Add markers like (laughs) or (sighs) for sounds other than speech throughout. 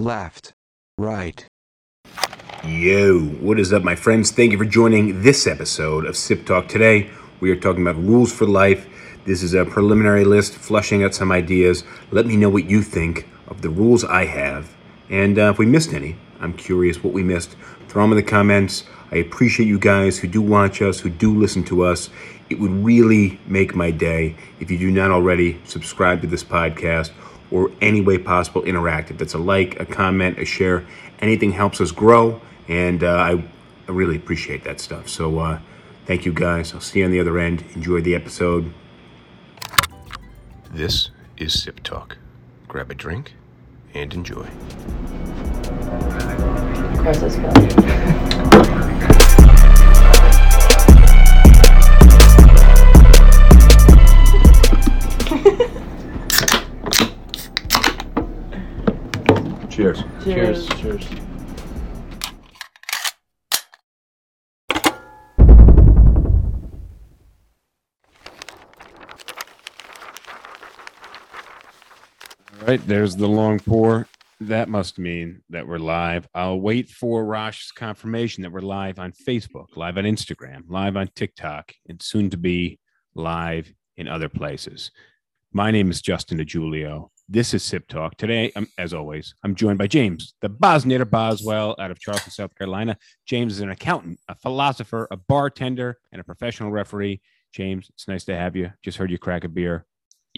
left, right. Yo, what is up, my friends? Thank you for joining this episode of Sip Talk. Today, we are talking about rules for life. This is a preliminary list, flushing out some ideas. Let me know what you think of the rules I have. And uh, if we missed any, I'm curious what we missed. Throw them in the comments. I appreciate you guys who do watch us, who do listen to us. It would really make my day if you do not already subscribe to this podcast or any way possible interact. If that's a like, a comment, a share, anything helps us grow. And uh, I, I really appreciate that stuff. So uh, thank you guys. I'll see you on the other end. Enjoy the episode. This is Sip Talk. Grab a drink and enjoy. Across this (laughs) film. Cheers. Cheers. Cheers. All right, there's the long pour. That must mean that we're live. I'll wait for Rosh's confirmation that we're live on Facebook, live on Instagram, live on TikTok, and soon to be live in other places. My name is Justin DeJulio. This is Sip Talk. Today, um, as always, I'm joined by James, the Bosniator Boswell out of Charleston, South Carolina. James is an accountant, a philosopher, a bartender, and a professional referee. James, it's nice to have you. Just heard you crack a beer.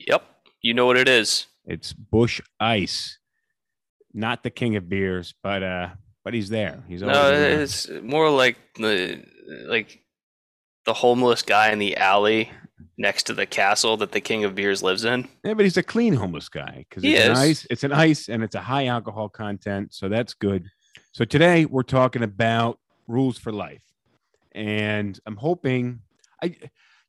Yep. You know what it is. It's Busch Ice, not the king of beers, but uh, but he's there. He's always No, around. it's more like the like the homeless guy in the alley next to the castle that the king of beers lives in. Yeah, but he's a clean homeless guy because it's an ice. It's an ice, and it's a high alcohol content, so that's good. So today we're talking about rules for life, and I'm hoping I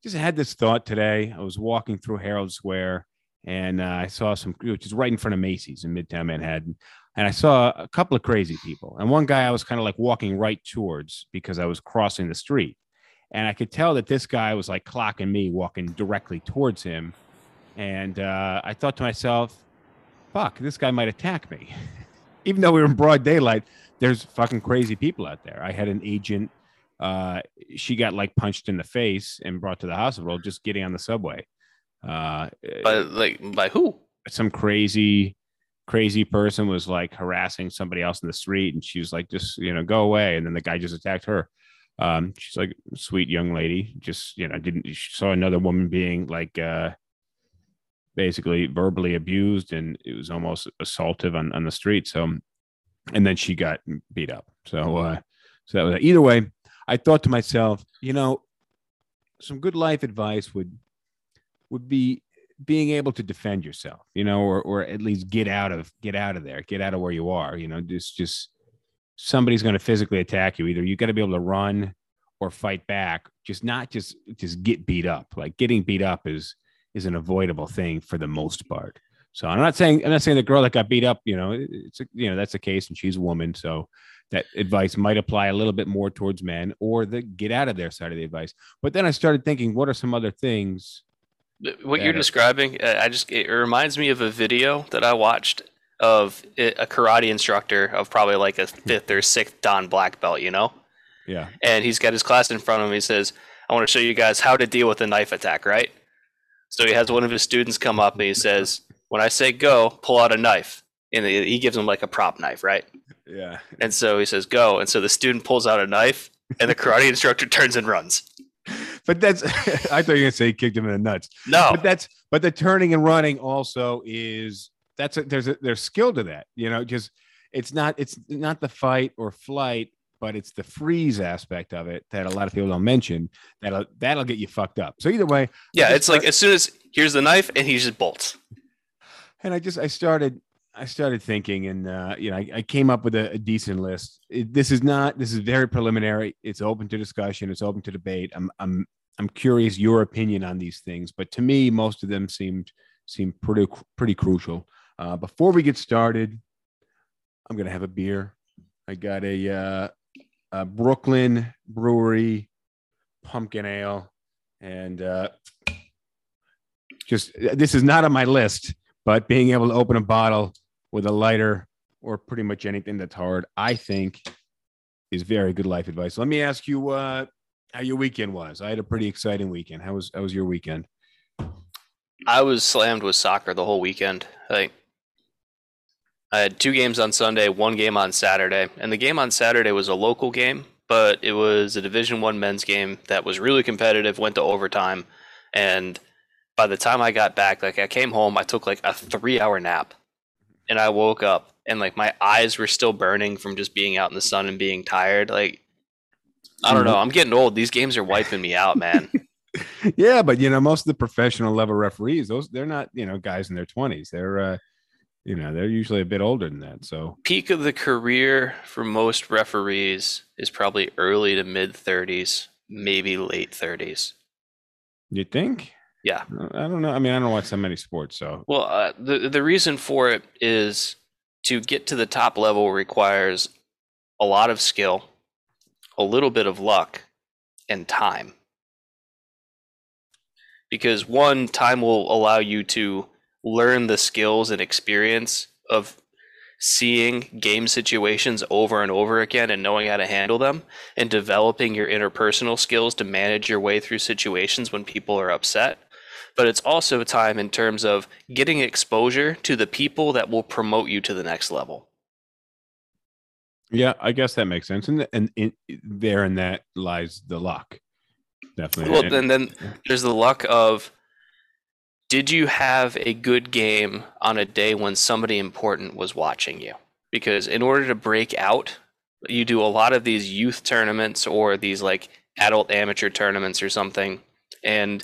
just had this thought today. I was walking through Herald Square, and uh, I saw some, which is right in front of Macy's in Midtown Manhattan, and I saw a couple of crazy people, and one guy I was kind of like walking right towards because I was crossing the street. And I could tell that this guy was like clocking me walking directly towards him. And uh, I thought to myself, fuck, this guy might attack me. (laughs) Even though we were in broad daylight, there's fucking crazy people out there. I had an agent, uh, she got like punched in the face and brought to the hospital just getting on the subway. Uh, But like by who? some crazy, crazy person was like harassing somebody else in the street, and she was like, just, you know, go away. And then the guy just attacked her. Um, she's like sweet young lady, just, you know, didn't, she saw another woman being like, uh, basically verbally abused and it was almost assaultive on, on the street. So, and then she got beat up. So, uh, so that was either way. I thought to myself, you know, some good life advice would would be being able to defend yourself, you know, or or at least get out of get out of there, get out of where you are. You know, just just somebody's going to physically attack you. Either you got to be able to run or fight back. Just not just just get beat up. Like getting beat up is is an avoidable thing for the most part. So I'm not saying I'm not saying the girl that got beat up, you know, it's a, you know that's the case, and she's a woman, so that advice might apply a little bit more towards men or the get out of their side of the advice. But then I started thinking, what are some other things? What you're describing, uh, I just it reminds me of a video that I watched of a karate instructor of probably like a fifth or sixth Dan black belt, you know? Yeah, and he's got his class in front of him. He says, I want to show you guys how to deal with a knife attack, right? So he has one of his students come up and he says, When I say go, pull out a knife. And he gives him like a prop knife, right? yeah. And so he says, Go. And so the student pulls out a knife and the karate instructor turns and runs. But that's (laughs) I thought you were gonna say he kicked him in the nuts. No. But that's but the turning and running also is that's a, there's a there's skill to that. You know, just it's not it's not the fight or flight, but it's the freeze aspect of it that a lot of people don't mention. That'll that'll get you fucked up. So either way, Yeah, it's like as soon as here's the knife and he just bolts. and I just I started I started thinking, and uh, you know, I, I came up with a, a decent list. It, this is not this is very preliminary. It's open to discussion. It's open to debate. I'm I'm I'm curious your opinion on these things, but to me, most of them seemed seemed pretty pretty crucial. Uh, before we get started, I'm gonna have a beer. I got a, uh, a Brooklyn Brewery pumpkin ale, and uh, just this is not on my list, but being able to open a bottle with a lighter or pretty much anything that's hard, I think is very good life advice. Let me ask you uh, how your weekend was. I had a pretty exciting weekend. How was how was your weekend? I was slammed with soccer the whole weekend. Like I had two games on Sunday, one game on Saturday, and the game on Saturday was a local game, but it was a Division One men's game that was really competitive. Went to overtime, and by the time I got back, like I came home, I took like a three-hour nap, and I woke up and like my eyes were still burning from just being out in the sun and being tired. Like I don't know, I'm getting old. These games are wiping me out, man. (laughs) yeah, but you know, most of the professional level referees, those they're not, you know, guys in their twenties. They're uh you know, they're usually a bit older than that. So peak of the career for most referees is probably early to mid 30s, maybe late 30s. you think? Yeah. I don't know. I mean, I don't watch so many sports, so Well, uh, the the reason for it is to get to the top level requires a lot of skill, a little bit of luck, and time. Because one, time will allow you to learn the skills and experience of seeing game situations over and over again and knowing how to handle them and developing your interpersonal skills to manage your way through situations when people are upset but it's also time in terms of getting exposure to the people that will promote you to the next level. yeah, I guess that makes sense. And and in, there in that lies the luck. Definitely. Well, And- and then there's the luck of did you have a good game on a day when somebody important was watching you? Because in order to break out, you do a lot of these youth tournaments or these like adult amateur tournaments or something. And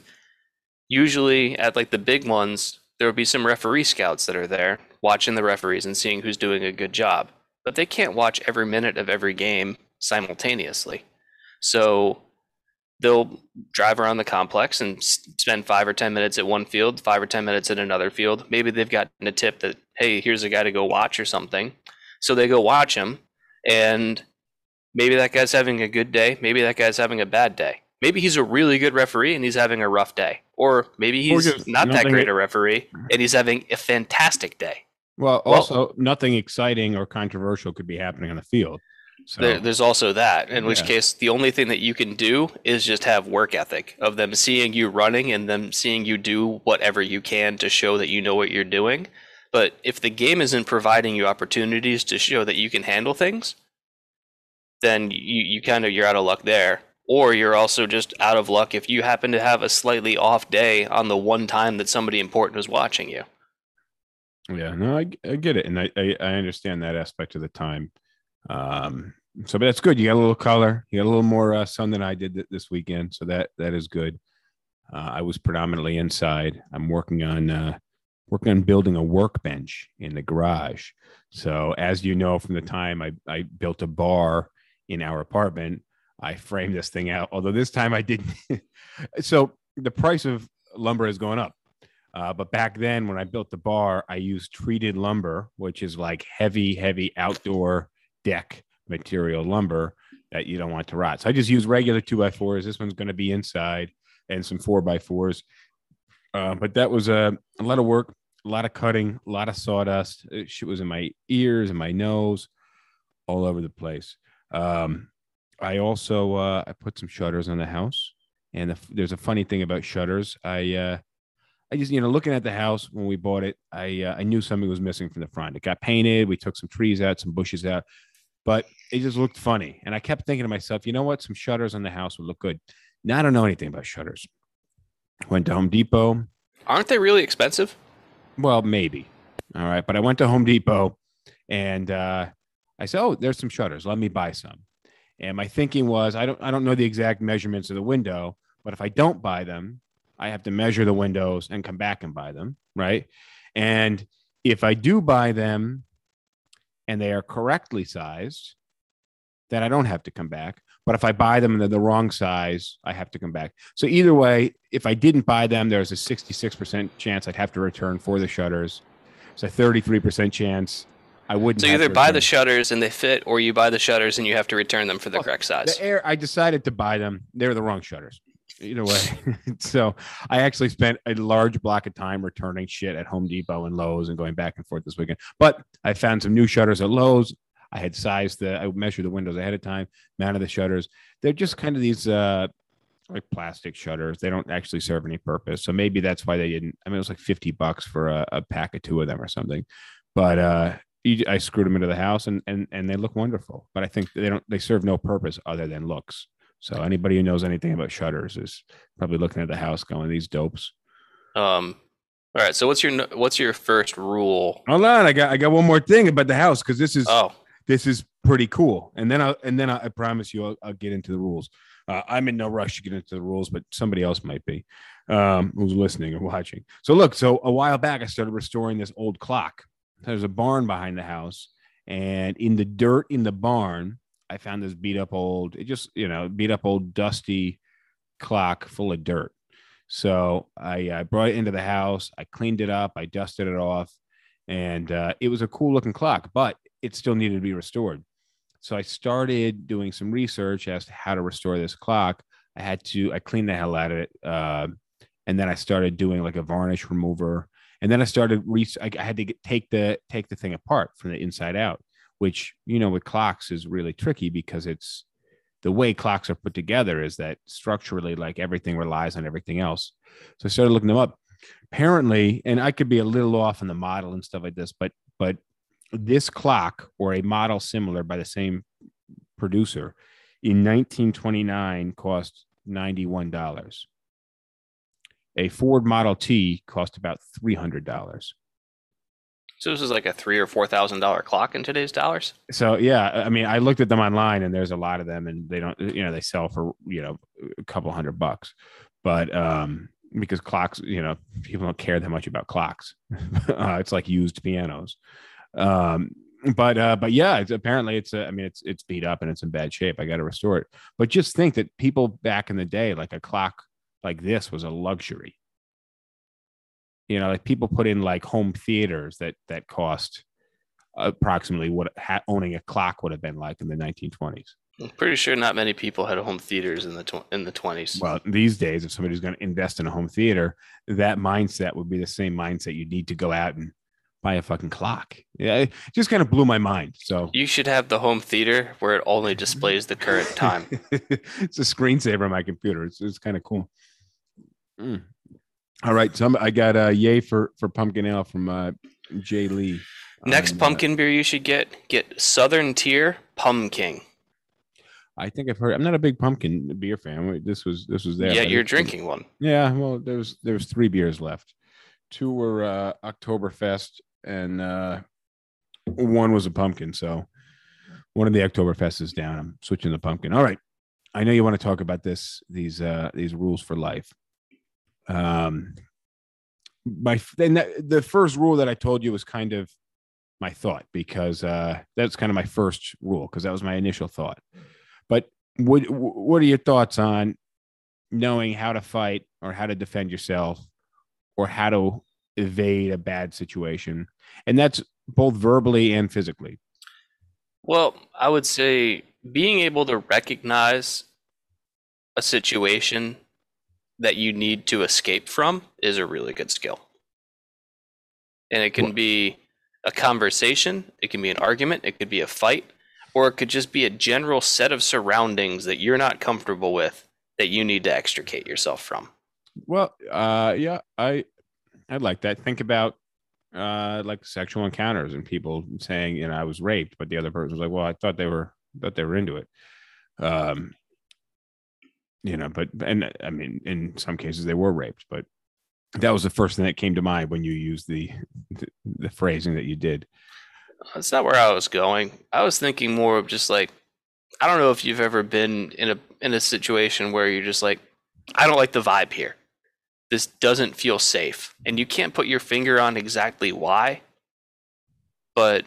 usually at like the big ones, there will be some referee scouts that are there watching the referees and seeing who's doing a good job. But they can't watch every minute of every game simultaneously. So they'll drive around the complex and spend five or 10 minutes at one field, five or 10 minutes at another field. Maybe they've gotten a tip that, hey, here's a guy to go watch or something. So they go watch him, and maybe that guy's having a good day. Maybe that guy's having a bad day. Maybe he's a really good referee and he's having a rough day. Or maybe Or he's just not that great a referee and he's having a fantastic day. well, well- also nothing exciting or controversial could be happening on the field. So There, there's also that, in which Yeah. case the only thing that you can do is just have work ethic of them seeing you running and them seeing you do whatever you can to show that you know what you're doing. But if the game isn't providing you opportunities to show that you can handle things, then you, you kind of you're out of luck there. Or you're also just out of luck if you happen to have a slightly off day on the one time that somebody important is watching you. Yeah, no, I, I get it, and I, I I understand that aspect of the time. Um, so, but that's good. You got a little color. You got a little more uh, sun than I did th- this weekend, so that that is good. Uh, I was predominantly inside. I'm working on uh, working on building a workbench in the garage. So, as you know from the time I I built a bar in our apartment, I framed this thing out. Although this time I didn't. (laughs) so the price of lumber has gone up. Uh, but back then, when I built the bar, I used treated lumber, which is like heavy, heavy outdoor deck material lumber that you don't want to rot. So I just use regular two by fours. This one's going to be inside and some four by fours. Uh, but that was a, a lot of work, a lot of cutting, a lot of sawdust. It shit was in my ears and my nose, all over the place. Um, I also uh, I put some shutters on the house, and the, there's a funny thing about shutters. I uh, I just, you know, looking at the house when we bought it, I uh, I knew something was missing from the front. It got painted. We took some trees out, some bushes out, but it just looked funny. And I kept thinking to myself, you know what? Some shutters on the house would look good. Now I don't know anything about shutters. Went to Home Depot. Aren't they really expensive? Well, maybe. All right, but I went to Home Depot, and uh, I said, "Oh, there's some shutters. Let me buy some." And my thinking was, I don't, I don't know the exact measurements of the window, but if I don't buy them, I have to measure the windows and come back and buy them, right? And if I do buy them, and they are correctly sized, then I don't have to come back. But if I buy them and they're the wrong size, I have to come back. So either way, if I didn't buy them, there's a 66% chance I'd have to return for the shutters. It's a 33% chance I wouldn't. So either buy the shutters and they fit, or you buy the shutters and you have to return them for the Well, correct size. the air. I decided to buy them. They're the wrong shutters. Either way. (laughs) so I actually spent a large block of time returning shit at Home Depot and Lowe's and going back and forth this weekend. But I found some new shutters at Lowe's. I had sized the, I measured the windows ahead of time, mounted the shutters. They're just kind of these uh like plastic shutters. They don't actually serve any purpose. So maybe that's why they didn't. I mean, it was like 50 bucks for a, a pack of two of them or something. But uh I screwed them into the house and and and they look wonderful. But I think they don't they serve no purpose other than looks. So anybody who knows anything about shutters is probably looking at the house going, "These dopes." Um, all right. So what's your what's your first rule? Hold on, I got I got one more thing about the house because this is Oh, this is pretty cool. And then I and then I, I promise you I'll, I'll get into the rules. Uh, I'm in no rush to get into the rules, but somebody else might be um, who's listening or watching. So look, so a while back I started restoring this old clock. There's a barn behind the house, and in the dirt in the barn, I found this beat up old, it just you know beat up old dusty clock full of dirt. So I, I brought it into the house. I cleaned it up. I dusted it off, and uh, it was a cool looking clock, but it still needed to be restored. So I started doing some research as to how to restore this clock. I had to, I cleaned the hell out of it. Uh, and then I started doing like a varnish remover. And then I started, re- I, had to get, take the, take the thing apart from the inside out, which, you know, with clocks is really tricky because it's the way clocks are put together is that structurally, like everything relies on everything else. So I started looking them up. Apparently, and I could be a little off on the model and stuff like this, but, but this clock or a model similar by the same producer in 1929 cost $91. A Ford Model T cost about $300. So this is like a three or four thousand dollar clock in today's dollars. So yeah, I mean, I looked at them online and there's a lot of them and they don't, you know, they sell for, you know, a couple hundred bucks, but, um, because clocks, you know, people don't care that much about clocks. (laughs) uh, it's like used pianos. Um, but uh, but yeah, it's apparently it's uh, I mean it's it's beat up and it's in bad shape. I got to restore it. But just think that people back in the day, like a clock like this was a luxury. You know, like people put in like home theaters that that cost approximately what ha- owning a clock would have been like in the 1920s. I'm pretty sure not many people had home theaters in the tw- in the twenties. Well, these days, if somebody's going to invest in a home theater, that mindset would be the same mindset you need to go out and buy a fucking clock. Yeah, it just kind of blew my mind. So You should have the home theater where it only displays the current time. (laughs) it's a screensaver on my computer. It's, it's kind of cool. Mm. All right, so I got a yay for for pumpkin ale from uh, Jay Lee. Next uh, pumpkin beer you should get get Southern Tier Pumpkin. I think I've heard. I'm not a big pumpkin beer fan. This was this was there. yeah, you're drinking one. Yeah, well, there's there's three beers left. Two were uh, Oktoberfest, and uh, one was a pumpkin. So one of the Oktoberfest is down. I'm switching the pumpkin. All right, I know you want to talk about this these uh, these rules for life. Um, my then the first rule that I told you was kind of my thought because uh, that's kind of my first rule because that was my initial thought. But what what are your thoughts on knowing how to fight or how to defend yourself or how to evade a bad situation and that's both verbally and physically Well, I would say being able to recognize a situation that you need to escape from is a really good skill. And it can be a conversation, it can be an argument, it could be a fight, or it could just be a general set of surroundings that you're not comfortable with that you need to extricate yourself from. well uh yeah i i'd like that think about uh like sexual encounters and people saying you know i was raped but the other person was like well i thought they were thought they were into it um you know but and uh, i mean in some cases they were raped but that was the first thing that came to mind when you used the the, the phrasing that you did That's not where I was going. I was thinking more of just like I don't know if you've ever been in a in a situation where you're just like I don't like the vibe here. This doesn't feel safe. And you can't put your finger on exactly why, but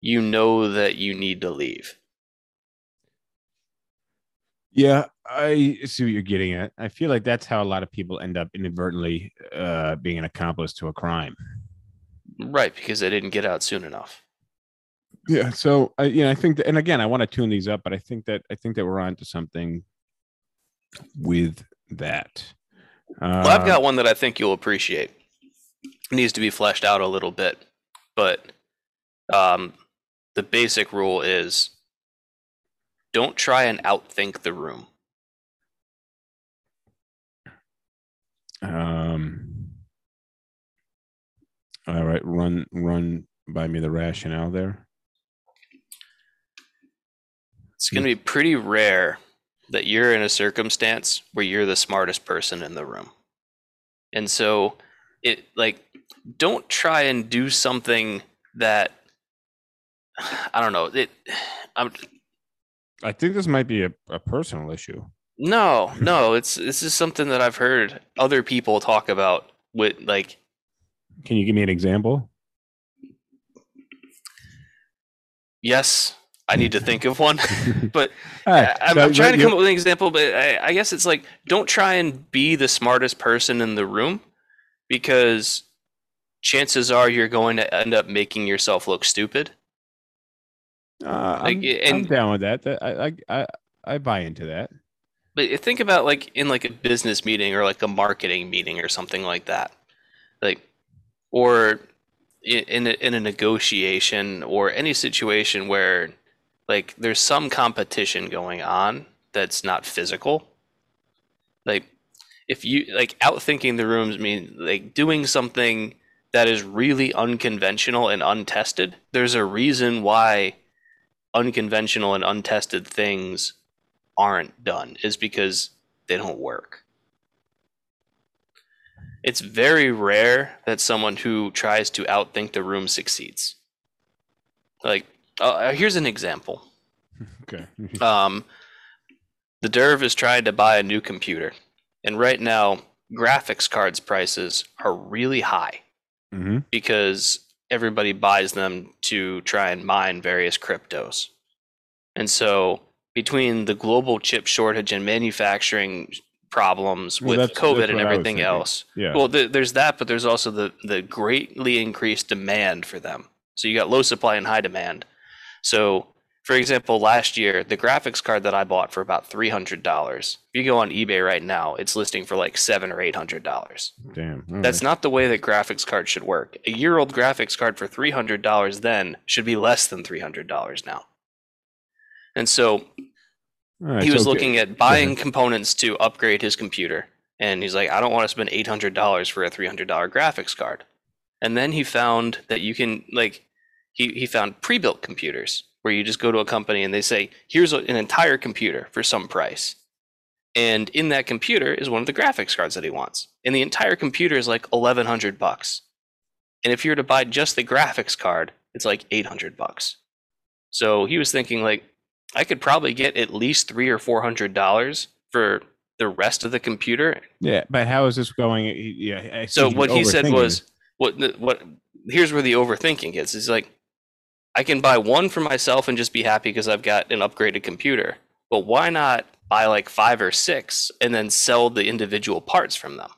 you know that you need to leave. Yeah, I see what you're getting at. I feel like that's how a lot of people end up inadvertently uh, being an accomplice to a crime. Right, because they didn't get out soon enough. Yeah. So, I, you know, I think, that, and again, I want to tune these up, but I think that I think that we're on to something with that. Well, I've Uh, got one that I think you'll appreciate. It needs to be fleshed out a little bit, but um, the basic rule is don't try and outthink the room. Um, all right, run run by me the rationale there. It's going to be pretty rare that you're in a circumstance where you're the smartest person in the room. And so it like don't try and do something that (sighs) I don't know. It (sighs) I'm I think this might be a, a personal issue. no, no, it's this is something that I've heard other people talk about with like Can you give me an example? yes, I need to think of one. (laughs) but right, I'm, so I'm trying to come up with an example, but I, I guess it's like don't try and be the smartest person in the room because chances are you're going to end up making yourself look stupid. Uh, Like, I'm, and- I'm down with that. That- I, I I I buy into that. But think about like in like a business meeting or like a marketing meeting or something like that, like or in a, in a negotiation or any situation where like there's some competition going on that's not physical. Like if you like outthinking the rooms mean like doing something that is really unconventional and untested. There's a reason why unconventional and untested things aren't done is because they don't work. It's very rare that someone who tries to outthink the room succeeds. Like, uh, here's an example. (laughs) Okay. (laughs) Um, the Derv is trying to buy a new computer, and right now, graphics cards prices are really high hmm because everybody buys them to try and mine various cryptos. And so, between the global chip shortage and manufacturing problems Well, with that's- COVID that's and what I was everything else, Yeah. well, th- there's that, but there's also the the greatly increased demand for them. So you got low supply and high demand. So, for example, last year the graphics card that I bought for about three hundred dollars. If you go on eBay right now, it's listing for like seven or eight hundred dollars. Damn. That's not the way that graphics cards should work. A year old graphics card for three hundred dollars then should be less than three hundred dollars now. And so right, he was so- looking at buying components to upgrade his computer and he's like i don't want to spend $800 for a $300 graphics card and then he found that you can like he, he found pre-built computers where you just go to a company and they say here's an entire computer for some price and in that computer is one of the graphics cards that he wants and the entire computer is like 1100 bucks and if you were to buy just the graphics card it's like 800 bucks so he was thinking like I could probably get at least three or four hundred dollars for the rest of the computer. Yeah, but how is this going? Yeah. So what he said was, what what? Here's where the overthinking is. Is like, I can buy one for myself and just be happy because I've got an upgraded computer. But why not buy like five or six and then sell the individual parts from them?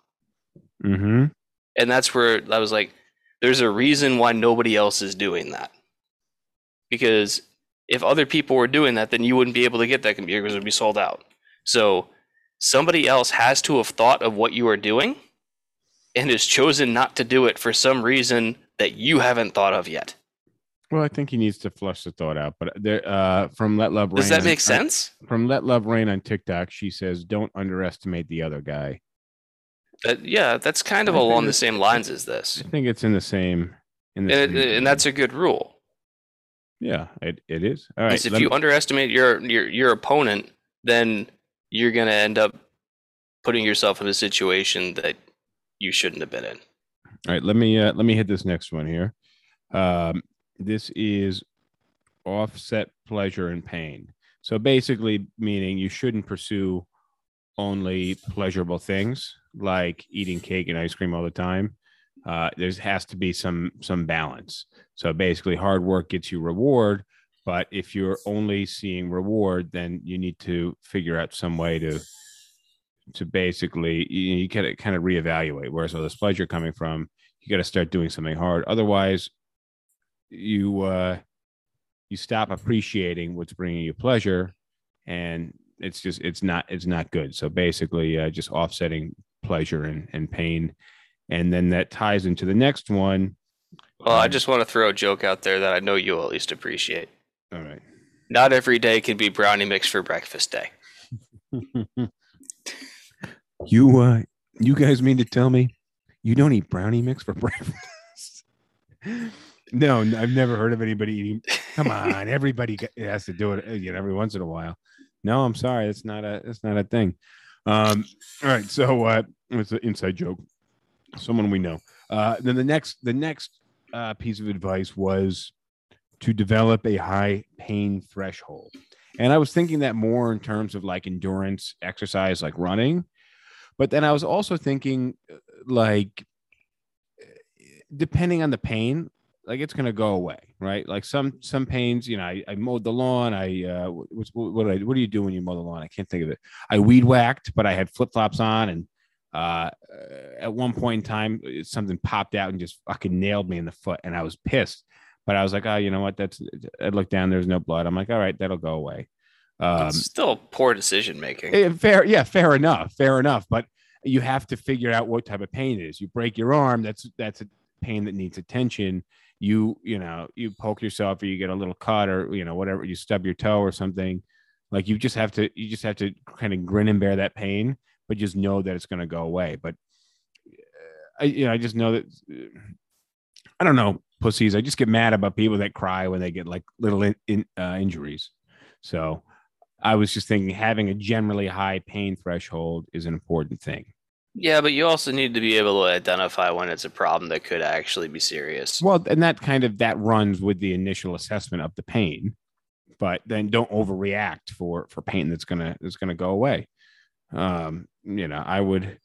Mhm. And that's where I was like, there's a reason why nobody else is doing that. Because if other people were doing that, then you wouldn't be able to get that computer because it would be sold out. So somebody else has to have thought of what you are doing and has chosen not to do it for some reason that you haven't thought of yet. Well, I think he needs to flush the thought out. But there, uh, from Let Love Rain, Does that make sense? From Let Love Rain on TikTok, she says, "Don't underestimate the other guy." Yeah, that's kind of I along the same lines as this. I think it's in the same. In the And, same it, and that's a good rule. yeah, it, it is. All right. If you me- underestimate your, your your opponent, then you're gonna end up putting yourself in a situation that you shouldn't have been in. All right, let me uh, let me hit this next one here. Um, this is offset pleasure and pain. So basically, meaning you shouldn't pursue only pleasurable things like eating cake and ice cream all the time. Uh, there has to be some some balance. So basically, hard work gets you reward, but if you're only seeing reward, then you need to figure out some way to to basically you, you kind of kind of reevaluate where's all this pleasure coming from you got to start doing something hard otherwise you uh you stop appreciating what's bringing you pleasure and it's just it's not it's not good. So basically, uh, just offsetting pleasure and, and pain, and then that ties into the next one. Well, I Um, just want to throw a joke out there that I know you'll at least appreciate. All right. Not every day can be brownie mix for breakfast day. (laughs) you uh you guys mean to tell me you don't eat brownie mix for breakfast? (laughs) no, I've never heard of anybody eating. (laughs) Come on, everybody has to do it you know, every once in a while. No, I'm sorry, it's not a it's not a thing. Um, all right, so uh, it's an inside joke. Someone we know. Uh, then the next the next uh, piece of advice was to develop a high pain threshold. And I was thinking that more in terms of like endurance exercise, like running. But then I was also thinking, uh, like, depending on the pain, like it's gonna go away, right? Like some some pains, you know, I, I mowed the lawn. I uh, what what, what, I, what do you do when you mow the lawn? I can't think of it. I weed whacked, but I had flip flops on, and uh, at one point in time, something popped out and just fucking nailed me in the foot, and I was pissed. But I was like, oh, you know what? That's. I looked down. There's no blood. I'm like, all right, that'll go away. Um, it's still poor decision making. Eh, fair, yeah, fair enough, fair enough. But you have to figure out what type of pain it is. You break your arm, that's that's a pain that needs attention. You you know you poke yourself or you get a little cut or you know whatever you stub your toe or something. Like you just have to you just have to kind of grin and bear that pain, but just know that it's going to go away. But uh, I you know I just know that uh, I don't know pussies. I just get mad about people that cry when they get like little in, in, uh, injuries. So I was just thinking having a generally high pain threshold is an important thing. Yeah, but you also need to be able to identify when it's a problem that could actually be serious. Well, and that kind of that runs with the initial assessment of the pain, but then don't overreact for for pain that's gonna that's gonna go away. Um, you know, I would.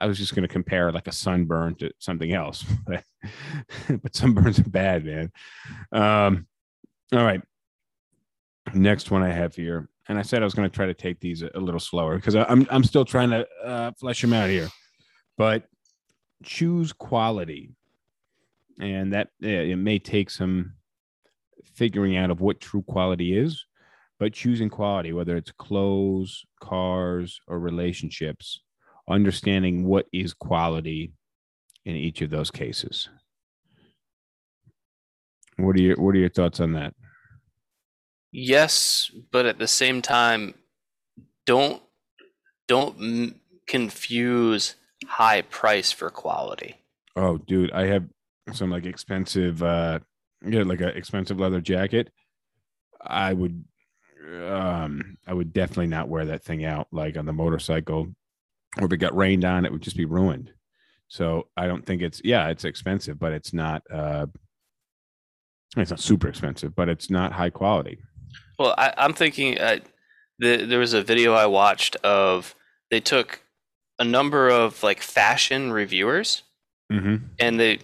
I was just to compare like a sunburn to something else, (laughs) but, but sunburns are bad, man. Um, all right. Next one I have here, and I said I was going to try to take these a, a little slower because I'm I'm still trying to uh, flesh them out here, but choose quality, and that it may take some figuring out of what true quality is, but choosing quality, whether it's clothes, cars, or relationships, understanding what is quality in each of those cases. What are your What are your thoughts on that? Yes, but at the same time, don't don't m- confuse high price for quality. Oh, dude, I have some like expensive, uh, yeah, like an expensive leather jacket. I would, um, I would definitely not wear that thing out like on the motorcycle, or if it got rained on, it would just be ruined. So I don't think it's yeah, it's expensive, but it's not. uh It's not super expensive, but it's not high quality. Well, I, I'm thinking uh, the, there was a video I watched of they took a number of like fashion reviewers Mm-hmm. and they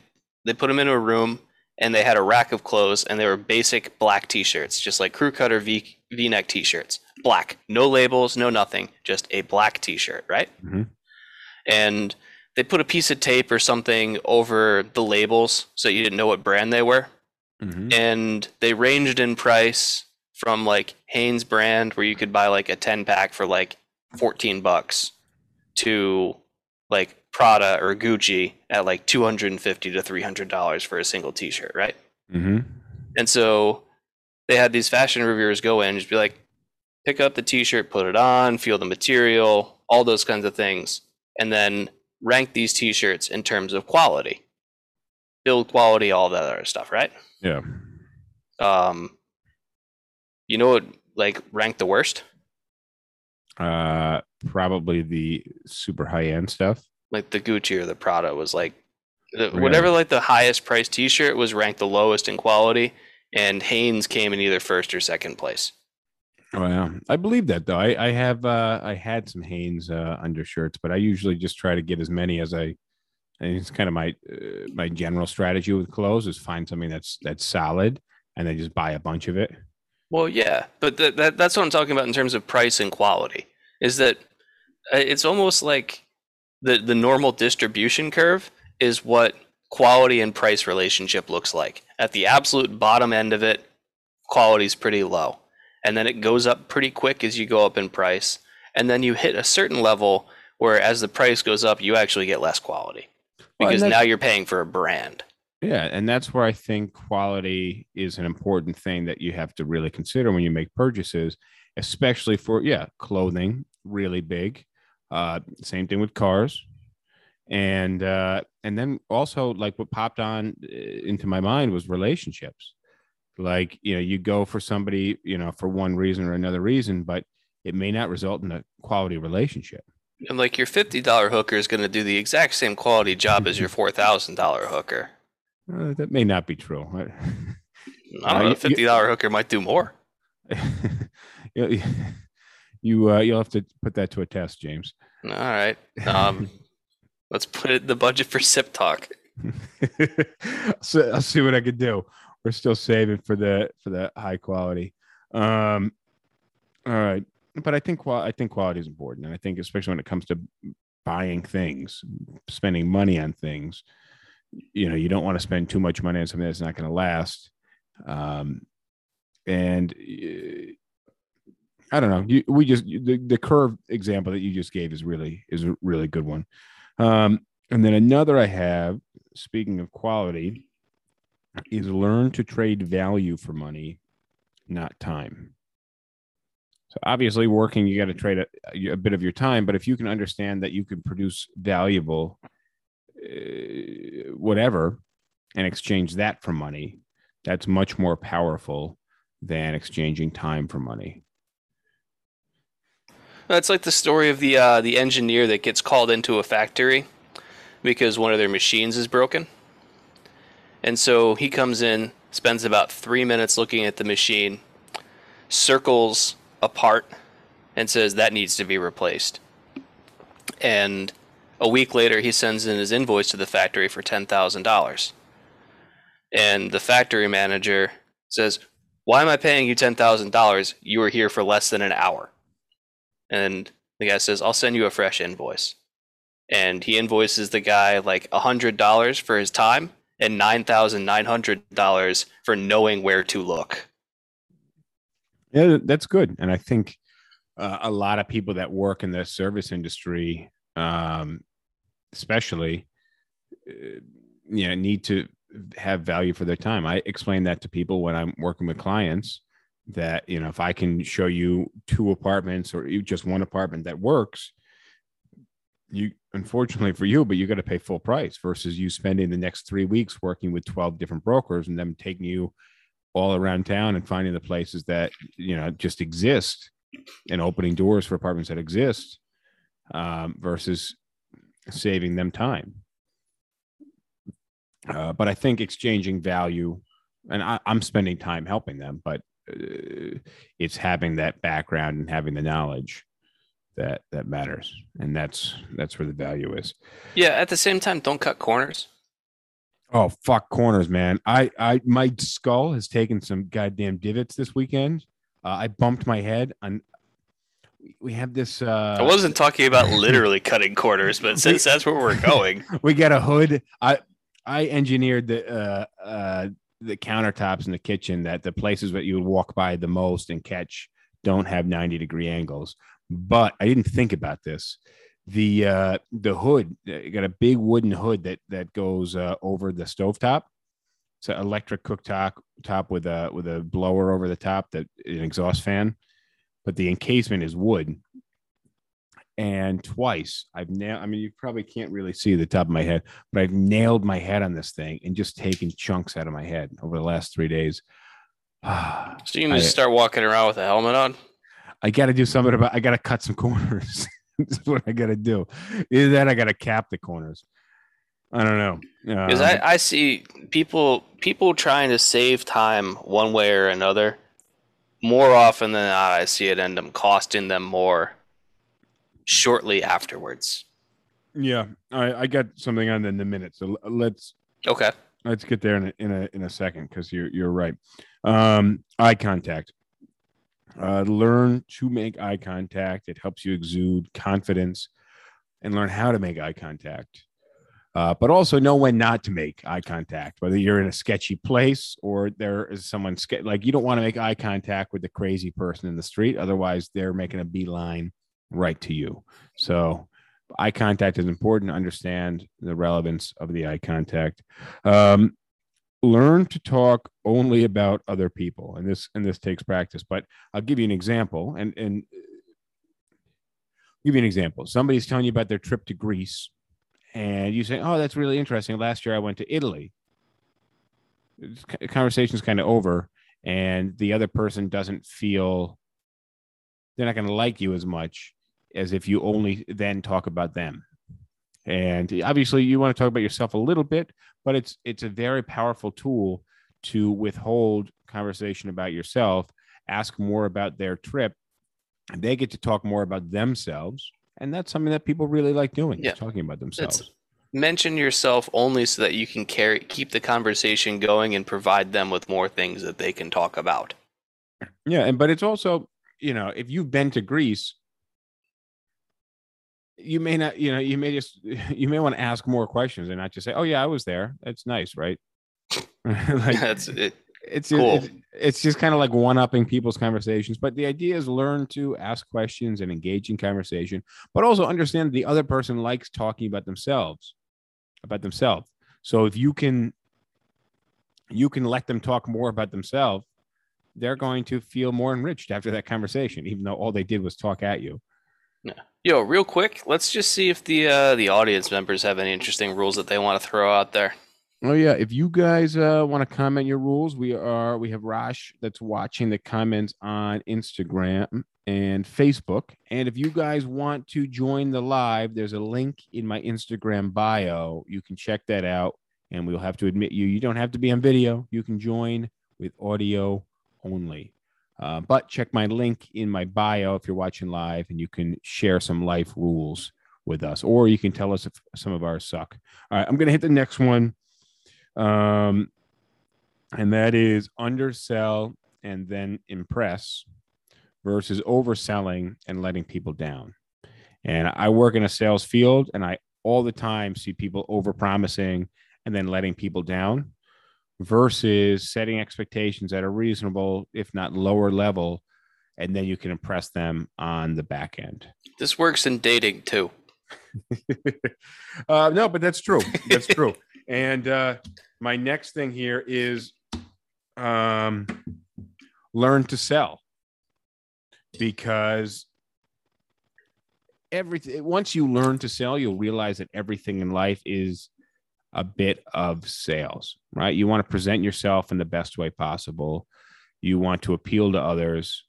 they put them in a room and they had a rack of clothes and they were basic black t-shirts just like crew cutter v v-neck t-shirts black no labels no nothing just a black t-shirt right Mhm. and they put a piece of tape or something over the labels so you didn't know what brand they were Mm-hmm. and they ranged in price from like Hanes brand where you could buy like a 10 pack for like 14 bucks to like Prada or Gucci at like 250 to 300 dollars for a single t-shirt, right? Mm-hmm. And so they had these fashion reviewers go in and just be like pick up the t-shirt, put it on, feel the material, all those kinds of things and then rank these t-shirts in terms of quality. Build quality, all that other stuff, right? Yeah. um you know what like ranked the worst Uh, probably the super high end stuff. like the gucci or the prada was like the, Really? whatever like the highest price t-shirt was ranked the lowest in quality and Hanes came in either first or second place Oh yeah, I believe that though. I I have uh I had some Hanes uh, undershirts, but I usually just try to get as many as I. And it's kind of my uh, my general strategy with clothes is find something that's that's solid and then just buy a bunch of it. Well yeah but th- that, that's what i'm talking about in terms of price and quality is that uh, it's almost like the the normal distribution curve is what quality and price relationship looks like at the absolute bottom end of it quality's pretty low and then it goes up pretty quick as you go up in price, and then you hit a certain level where as the price goes up, you actually get less quality because that's- now you're paying for a brand. Yeah, and that's where I think quality is an important thing that you have to really consider when you make purchases, especially for yeah, clothing, really big. Uh, same thing with cars, and uh, and then also like what popped on uh, into my mind was relationships. Like you know, you go for somebody you know for one reason or another reason, but it may not result in a quality relationship. And like your fifty dollar hooker is going to do the exact same quality job as your four thousand dollar hooker. Uh, that may not be true. I Uh, don't know. you- Fifty dollar hooker might do more. (laughs) you you uh, you'll have to put that to a test, James. All right. Um, (laughs) let's put it in the budget for sip talk. (laughs) so I'll see what I can do. We're still saving for the for the high quality. Um, all right, but I think qual- I think quality is important, and I think especially when it comes to buying things, spending money on things. You know, you don't want to spend too much money on something that's not going to last. Um, and I don't know. You, we just the, the curve example that you just gave is really is a really good one. Um, and then another I have, speaking of quality, is learn to trade value for money, not time. So obviously, working you got to trade a, a bit of your time, but if you can understand that you can produce valuable, whatever, and exchange that for money, that's much more powerful than exchanging time for money. That's like the story of the uh, the engineer that gets called into a factory because one of their machines is broken. And so he comes in, spends about three minutes looking at the machine, circles a part, and says that needs to be replaced. And a week later, he sends in his invoice to the factory for ten thousand dollars. And the factory manager says, "Why am I paying you ten thousand dollars? You were here for less than an hour." And the guy says, I'll send you a fresh invoice. And he invoices the guy like $100 for his time and $9,900 for knowing where to look. Yeah, that's good. And I think uh, a lot of people that work in the service industry, um, especially, uh, you know, need to have value for their time. I explain that to people when I'm working with clients that, you know, if I can show you two apartments or just one apartment that works, you unfortunately for you, but you got to pay full price versus you spending the next three weeks working with 12 different brokers and them taking you all around town and finding the places that you know just exist and opening doors for apartments that exist um, versus saving them time. Uh, but I think exchanging value, and I, I'm spending time helping them, but uh, it's having that background and having the knowledge that that matters, and that's that's where the value is. Yeah, at the same time, don't cut corners. Oh fuck corners, man! I I my skull has taken some goddamn divots this weekend. Uh, I bumped my head on. We have this. Uh, I wasn't talking about literally cutting corners, but (laughs) since that's where we're going, (laughs) we got a hood. I I engineered the uh, uh, the countertops in the kitchen that the places that you would walk by the most and catch don't have 90 degree angles. But I didn't think about this. The uh, the hood uh, you got a big wooden hood that that goes uh, over the stovetop. It's an electric cooktop top with a with a blower over the top that an exhaust fan, but the encasement is wood and twice I've nailed. I mean, you probably can't really see the top of my head, but I've nailed my head on this thing and just taken chunks out of my head over the last three days. (sighs) So you can just start walking around with a helmet on. I got to do something about. I got to cut some corners. (laughs) That's what I got to do. Either that, I got to cap the corners. I don't know. Because Um, I, I see people people trying to save time one way or another. More often than not, I see it end up costing them more shortly afterwards. yeah, I, I got something on in a minute. So let's Okay. let's get there in a in a in a second because you're you're right. Um, eye contact. Uh, learn to make eye contact. It helps you exude confidence and learn how to make eye contact. Uh, but also know when not to make eye contact, whether you're in a sketchy place or there is someone ske- like you don't want to make eye contact with the crazy person in the street. Otherwise, they're making a beeline right to you. So, eye contact is important. Understand the relevance of the eye contact. Um, learn to talk only about other people, and this and this takes practice. But I'll give you an example, and and give you an example. Somebody's telling you about their trip to Greece and you say, "Oh, that's really interesting." Last year, I went to Italy. Conversation's kind of over, and the other person doesn't feel they're not going to like you as much as if you only then talk about them. And obviously, you want to talk about yourself a little bit, but it's it's a very powerful tool to withhold conversation about yourself, ask more about their trip, they get to talk more about themselves and that's something that people really like doing Yeah. talking about themselves It's- Mention yourself only so that you can carry keep the conversation going and provide them with more things that they can talk about. yeah and but it's also you know if you've been to greece you may not you know you may just (laughs) you may want to ask more questions and not just say oh yeah i was there it's nice right (laughs) like (laughs) That's it. It's Cool. it's, it's just kind of like one upping people's conversations but the idea is learn to ask questions and engage in conversation but also understand the other person likes talking about themselves about themselves so if you can you can let them talk more about themselves they're going to feel more enriched after that conversation even though all they did was talk at you Yo, real quick, let's just see if the uh, the audience members have any interesting rules that they want to throw out there. Oh yeah, if you guys uh, want to comment your rules, we are we have Rosh that's watching the comments on Instagram and Facebook. And if you guys want to join the live, there's a link in my Instagram bio. You can check that out, and we'll have to admit you. You don't have to be on video. You can join with audio only. Uh, but check my link in my bio if you're watching live, and you can share some life rules with us, or you can tell us if some of ours suck. All right, I'm gonna hit the next one um, and that is undersell and then impress versus overselling and letting people down. And I work in a sales field, and I all the time see people over promising and then letting people down versus setting expectations at a reasonable, if not lower level, and then you can impress them on the back end. This works in dating too. (laughs) uh, no, but that's true. That's true. (laughs) And uh, my next thing here is um, learn to sell because everything once you learn to sell, you'll realize that everything in life is a bit of sales, right? You want to present yourself in the best way possible. You want to appeal to others.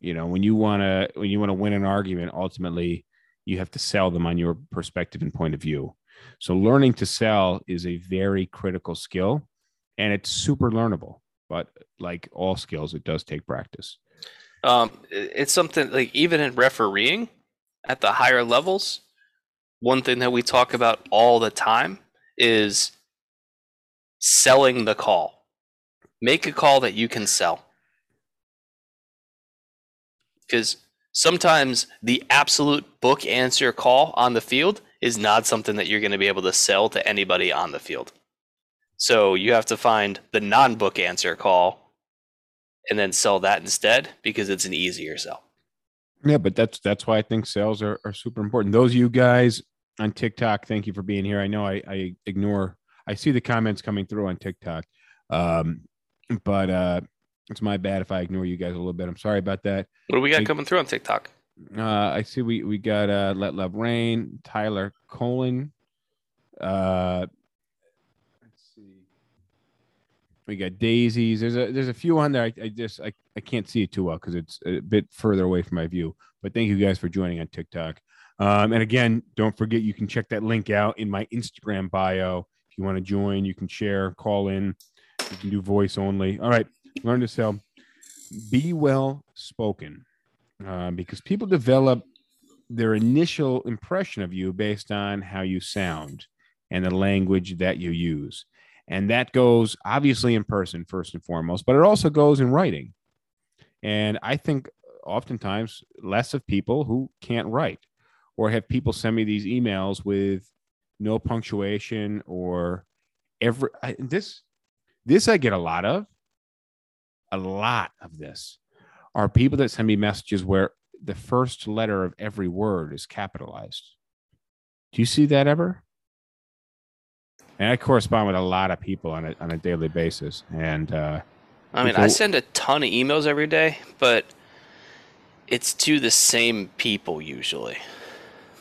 You know, when you want to when you want to win an argument, ultimately you have to sell them on your perspective and point of view. So learning to sell is a very critical skill and it's super learnable. But like all skills, it does take practice. Um, it's something like even in refereeing at the higher levels, one thing that we talk about all the time is selling the call. Make a call that you can sell. Because sometimes the absolute book answer call on the field is not something that you're going to be able to sell to anybody on the field. So you have to find the non book answer call and then sell that instead because it's an easier sell. Yeah, but that's that's why I think sales are, are super important. Those of you guys on TikTok, thank you for being here. I know I, I ignore I see the comments coming through on TikTok. Um, but uh it's my bad if I ignore you guys a little bit. I'm sorry about that. What do we got Hey- coming through on TikTok? Uh, I see we we got uh, Let Love Rain, Tyler Colin. Uh, let's see. We got daisies. There's a there's a few on there. I, I just I, I can't see it too well because it's a bit further away from my view. But thank you guys for joining on TikTok. Um, and again, don't forget you can check that link out in my Instagram bio. If you want to join, you can share, call in. You can do voice only. All right, learn to sell. Be well spoken uh, because people develop their initial impression of you based on how you sound and the language that you use. And that goes obviously in person, first and foremost, but it also goes in writing. And I think oftentimes less of people who can't write or have people send me these emails with no punctuation or every I, this this I get a lot of. A lot of this are people that send me messages where the first letter of every word is capitalized. Do you see that ever? And I correspond with a lot of people on a on a daily basis, and uh, I mean, People- I send a ton of emails every day, but it's to the same people usually.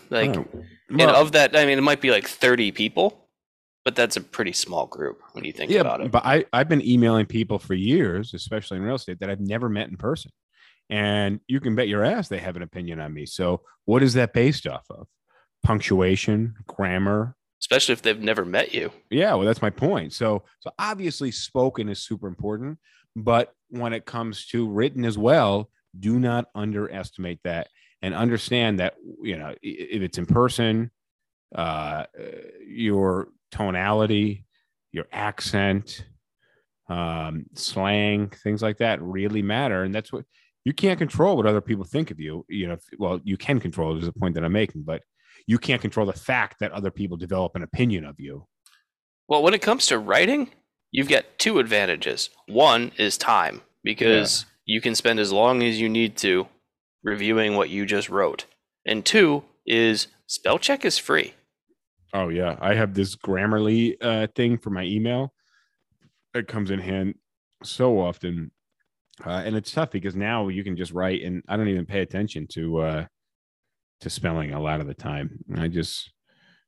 Like, oh, and of that, I mean, it might be like 30 people, but that's a pretty small group when you think yeah, about it. but I I've been emailing people for years, especially in real estate, that I've never met in person, and you can bet your ass they have an opinion on me. So, what is that based off of? Punctuation, grammar, Especially if they've never met you. Yeah, well, that's my point. So, so obviously, spoken is super important, but when it comes to written as well, do not underestimate that, and understand that you know if it's in person, uh, your tonality, your accent, um, slang, things like that really matter, and that's what you can't control what other people think of you. You know, if, well, you can control. it, Is the point that I'm making, but you can't control the fact that other people develop an opinion of you. Well, when it comes to writing, you've got two advantages. One is time, because you can spend as long as you need to reviewing what you just wrote. And two is spell check is free. Oh yeah, I have this Grammarly uh, thing for my email. It comes in hand so often, uh, and it's tough because now you can just write, and I don't even pay attention to uh, to spelling a lot of the time. I just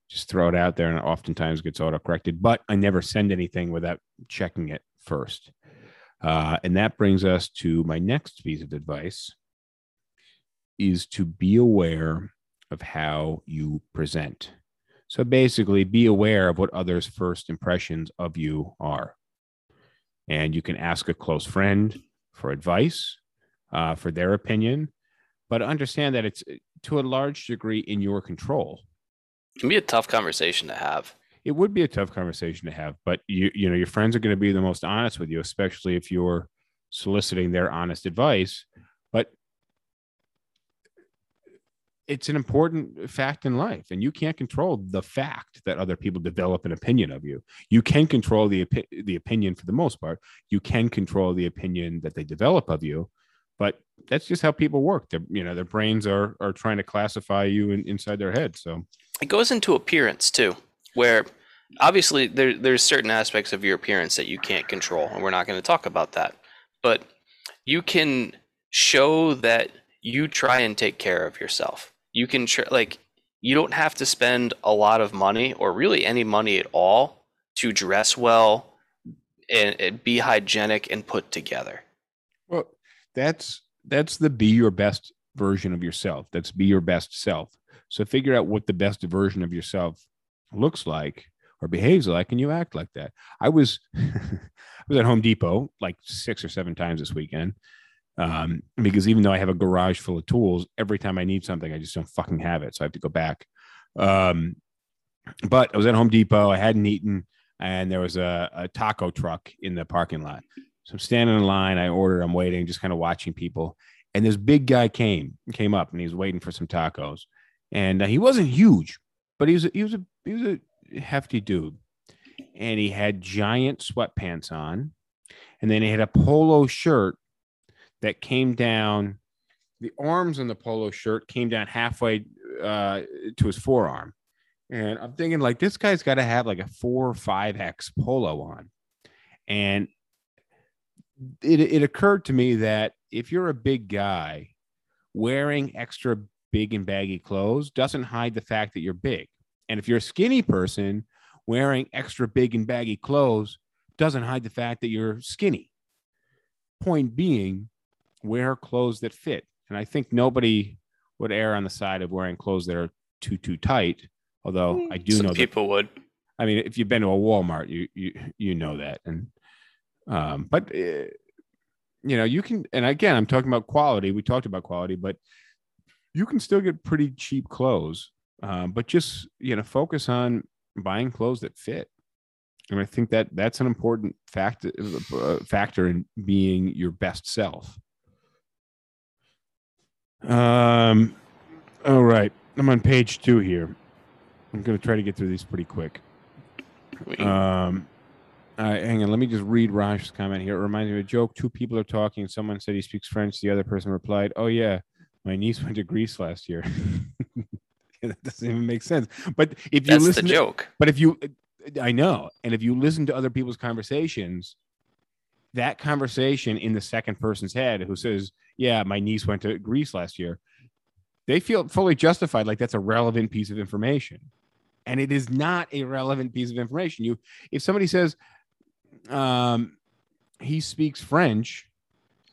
just throw it out there, and it oftentimes gets auto corrected. But I never send anything without checking it first. Uh, and that brings us to my next piece of advice: is to be aware of how you present. So basically, be aware of what others' first impressions of you are. And you can ask a close friend for advice, uh, for their opinion, but understand that it's to a large degree in your control. It can be a tough conversation to have. It would be a tough conversation to have, but you you know your friends are going to be the most honest with you, especially if you're soliciting their honest advice. But it's an important fact in life, and you can't control the fact that other people develop an opinion of you. You can control the opi- the opinion for the most part. You can control the opinion that they develop of you, but that's just how people work. Their you know their brains are are trying to classify you in, inside their head. So It goes into appearance too, where obviously there, there's certain aspects of your appearance that you can't control, and we're not going to talk about that. But you can show that you try and take care of yourself. You can tr- like you don't have to spend a lot of money or really any money at all to dress well and, and be hygienic and put together. Well, that's that's the be your best version of yourself. That's be your best self. So figure out what the best version of yourself looks like or behaves like, and you act like that. I was (laughs) I was at Home Depot like six or seven times this weekend. Um, because even though I have a garage full of tools, every time I need something, I just don't fucking have it. So I have to go back. Um, but I was at Home Depot, I hadn't eaten, and there was a, a taco truck in the parking lot. So I'm standing in line. I ordered. I'm waiting, just kind of watching people. And this big guy came came up, and he was waiting for some tacos. And uh, he wasn't huge, but he was a, he was a he was a hefty dude. And he had giant sweatpants on, and then he had a polo shirt that came down. The arms on the polo shirt came down halfway uh, to his forearm. And I'm thinking, like, this guy's got to have like a four or five X polo on. And it, it occurred to me that if you're a big guy, wearing extra big and baggy clothes doesn't hide the fact that you're big. And if you're a skinny person, wearing extra big and baggy clothes doesn't hide the fact that you're skinny. Point being, wear clothes that fit. And I think nobody would err on the side of wearing clothes that are too too tight. Although I do Some know that people would. I mean, if you've been to a Walmart, you you you know that, and um, but uh, you know you can. And again, I'm talking about quality. We talked about quality, but you can still get pretty cheap clothes. Um, but just you know, focus on buying clothes that fit. And I think that that's an important factor uh, factor in being your best self. Um, all right, I'm on page two here. I'm gonna try to get through these pretty quick. Um, right, hang on. Let me just read Raj's comment here. It reminds me of a joke. Two people are talking. Someone said he speaks French. The other person replied, "Oh yeah, my niece went to Greece last year." (laughs) that doesn't even make sense. But if you That's the listen, to- joke. but if you, I know, and if you listen to other people's conversations, that conversation in the second person's head, who says, "Yeah, my niece went to Greece last year," they feel fully justified, like that's a relevant piece of information, and it is not a relevant piece of information. You, if somebody says, um, he speaks French,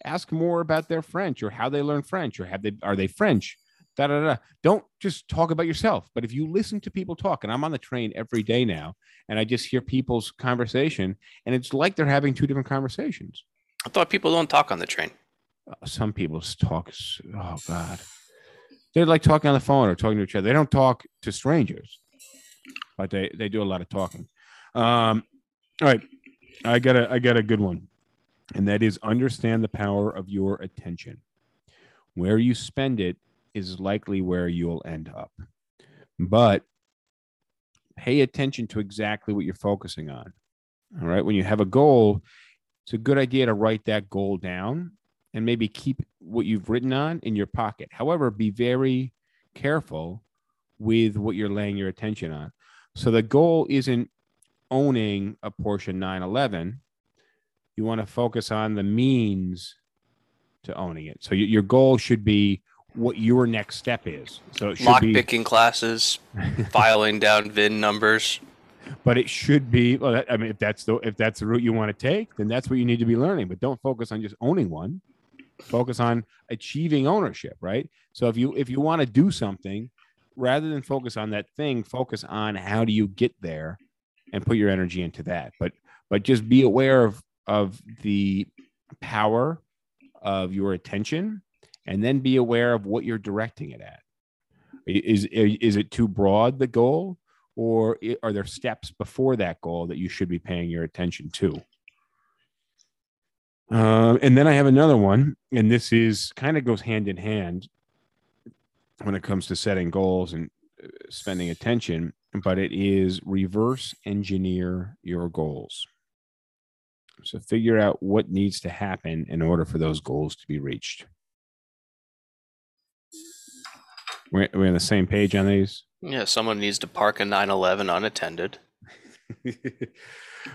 ask more about their French or how they learn French or have they are they French. Da, da, da. Don't just talk about yourself. But if you listen to people talk, and I'm on the train every day now, and I just hear people's conversation, and it's like they're having two different conversations. I thought people don't talk on the train. Some people talk. s- Oh God, they're like talking on the phone or talking to each other. They don't talk to strangers, but they they do a lot of talking. Um, all right, I got a I got a good one, and that is understand the power of your attention. Where you spend it is likely where you'll end up, but pay attention to exactly what you're focusing on. All right, when you have a goal, it's a good idea to write that goal down and maybe keep what you've written on in your pocket. However, be very careful with what you're laying your attention on. So the goal isn't owning a Porsche 911. You want to focus on the means to owning it. So your goal should be what your next step is. So it should Lock be, picking classes, (laughs) filing down VIN numbers. but it should be. Well, that, I mean, if that's the if that's the route you want to take, then that's what you need to be learning. But don't focus on just owning one. Focus on achieving ownership, right? So if you if you want to do something, rather than focus on that thing, focus on how do you get there, and put your energy into that. But but just be aware of of the power of your attention, and then be aware of what you're directing it at. Is is it too broad the goal? or are there steps before that goal that you should be paying your attention to? Uh, and then I have another one, and this is kind of goes hand in hand when it comes to setting goals and uh, spending attention, but it is reverse engineer your goals. So figure out what needs to happen in order for those goals to be reached. We're, we're on the same page on these. Yeah, someone needs to park a 911 unattended. (laughs)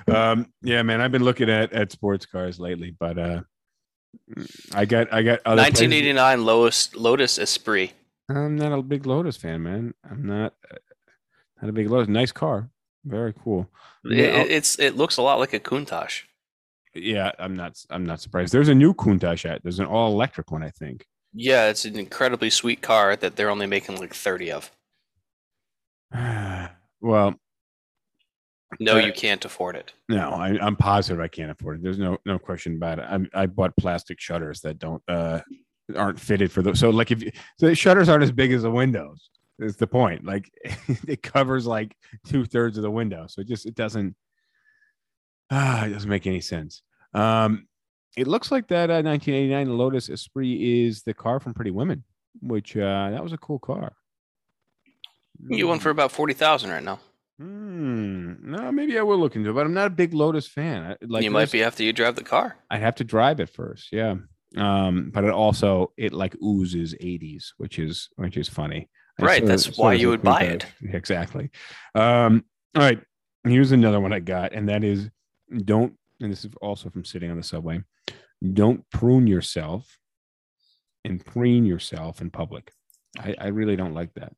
um, yeah, man, I've been looking at at sports cars lately, but uh, I got I got other places- 1989 Lotus Lotus Esprit. I'm not a big Lotus fan, man. I'm not not a big Lotus. Nice car, very cool. It, Yeah, it's it looks a lot like a Countach. Yeah, I'm not I'm not surprised. There's a new Countach out. There's an all electric one, I think. Yeah, it's an incredibly sweet car that they're only making like 30 of. (sighs) well, No, you can't afford it. no, I, I'm positive I can't afford it. There's no no question about it. I I bought plastic shutters that don't uh aren't fitted for those. So like if you, so the shutters aren't as big as the windows. Is the point? Like (laughs) it covers like two thirds of the window, so it just it doesn't ah it doesn't make any sense. Um, it looks like that uh, 1989 Lotus Esprit is the car from Pretty Women, which uh that was a cool car. You won for about 40,000 right now. Hmm. No, maybe I will look into it, but I'm not a big Lotus fan. I- Like you might be after you drive the car. I'd have to drive it first, yeah. Um, but it also it like oozes 80s, which is which is funny. And Right, so- that's so why you would buy Countach. (laughs) Exactly. Um, all right. Here's another one I got, and that is don't, and this is also from sitting on the subway. Don't prune yourself and preen yourself in public. I, I really don't like that.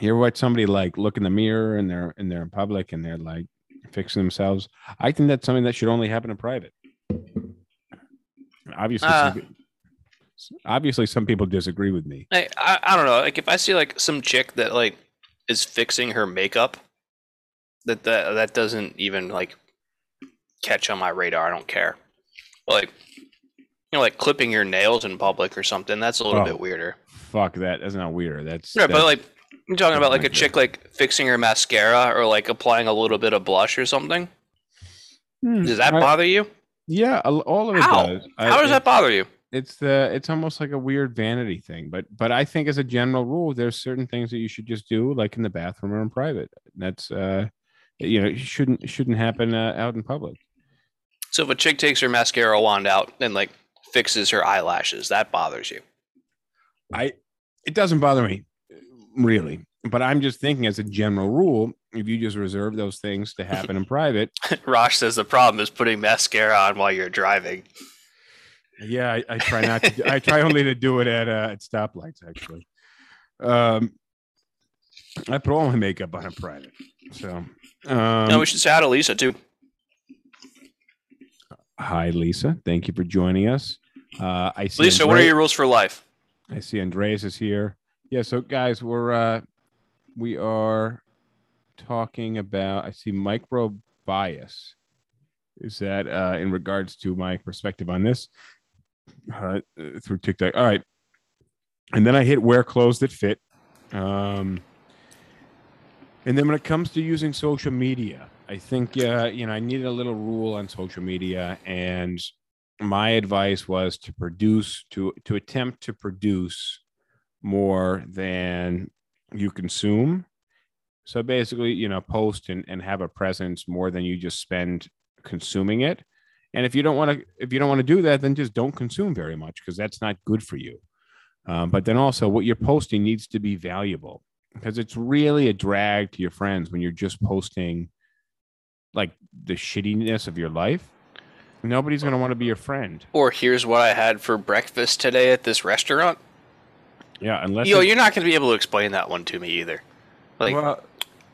You ever watch somebody like look in the mirror and they're and they're in public and they're like fixing themselves? I think that's something that should only happen in private. Obviously, some Uh. pe- obviously, some people disagree with me. I, I I don't know. Like if I see like some chick that like is fixing her makeup, that that that doesn't even like catch on my radar. I don't care. But, like you know, like clipping your nails in public or something. That's a little Oh. bit weirder. Fuck that. That's not weird. That's Right, but like you're talking about like a chick like fixing her mascara or like applying a little bit of blush or something. Hmm, Does that I- bother you? Yeah, all of it How? does. I- How does it- that bother you? it's the it's almost like a weird vanity thing. But but I think as a general rule, there's certain things that you should just do, like in the bathroom or in private. That's uh, you know, shouldn't shouldn't happen uh, out in public. So if a chick takes her mascara wand out and like fixes her eyelashes, that bothers you. I it doesn't bother me really, but I'm just thinking as a general rule, if you just reserve those things to (laughs) happen in private, Rosh says the problem is putting mascara on while you're driving. yeah, I, I try not to. do- I try only to do it at uh, at stoplights. Actually, um, I put all my makeup on in private. So, um, no, we should say hi to Lisa too. hi, Lisa. Thank you for joining us. Uh, I see. Lisa, what are your rules for life? I see Andreas is here. Yeah, so guys, we're uh we are talking about I see micro bias. Is that uh in regards to my perspective on this uh, through TikTok? All right. And then I hit wear clothes that fit. Um and then when it comes to using social media, I think uh, you know, I needed a little rule on social media and my advice was to produce to to attempt to produce more than you consume. So basically you know post and, and have a presence more than you just spend consuming it. And if you don't want to if you don't want to do that then just don't consume very much because that's not good for you. Um, but then also what you're posting needs to be valuable because it's really a drag to your friends when you're just posting like the shittiness of your life. Nobody's going to want to be your friend. Or here's what I had for breakfast today at this restaurant. Yeah unless Yo, it's- you're not going to be able to explain that one to me either. Like, well,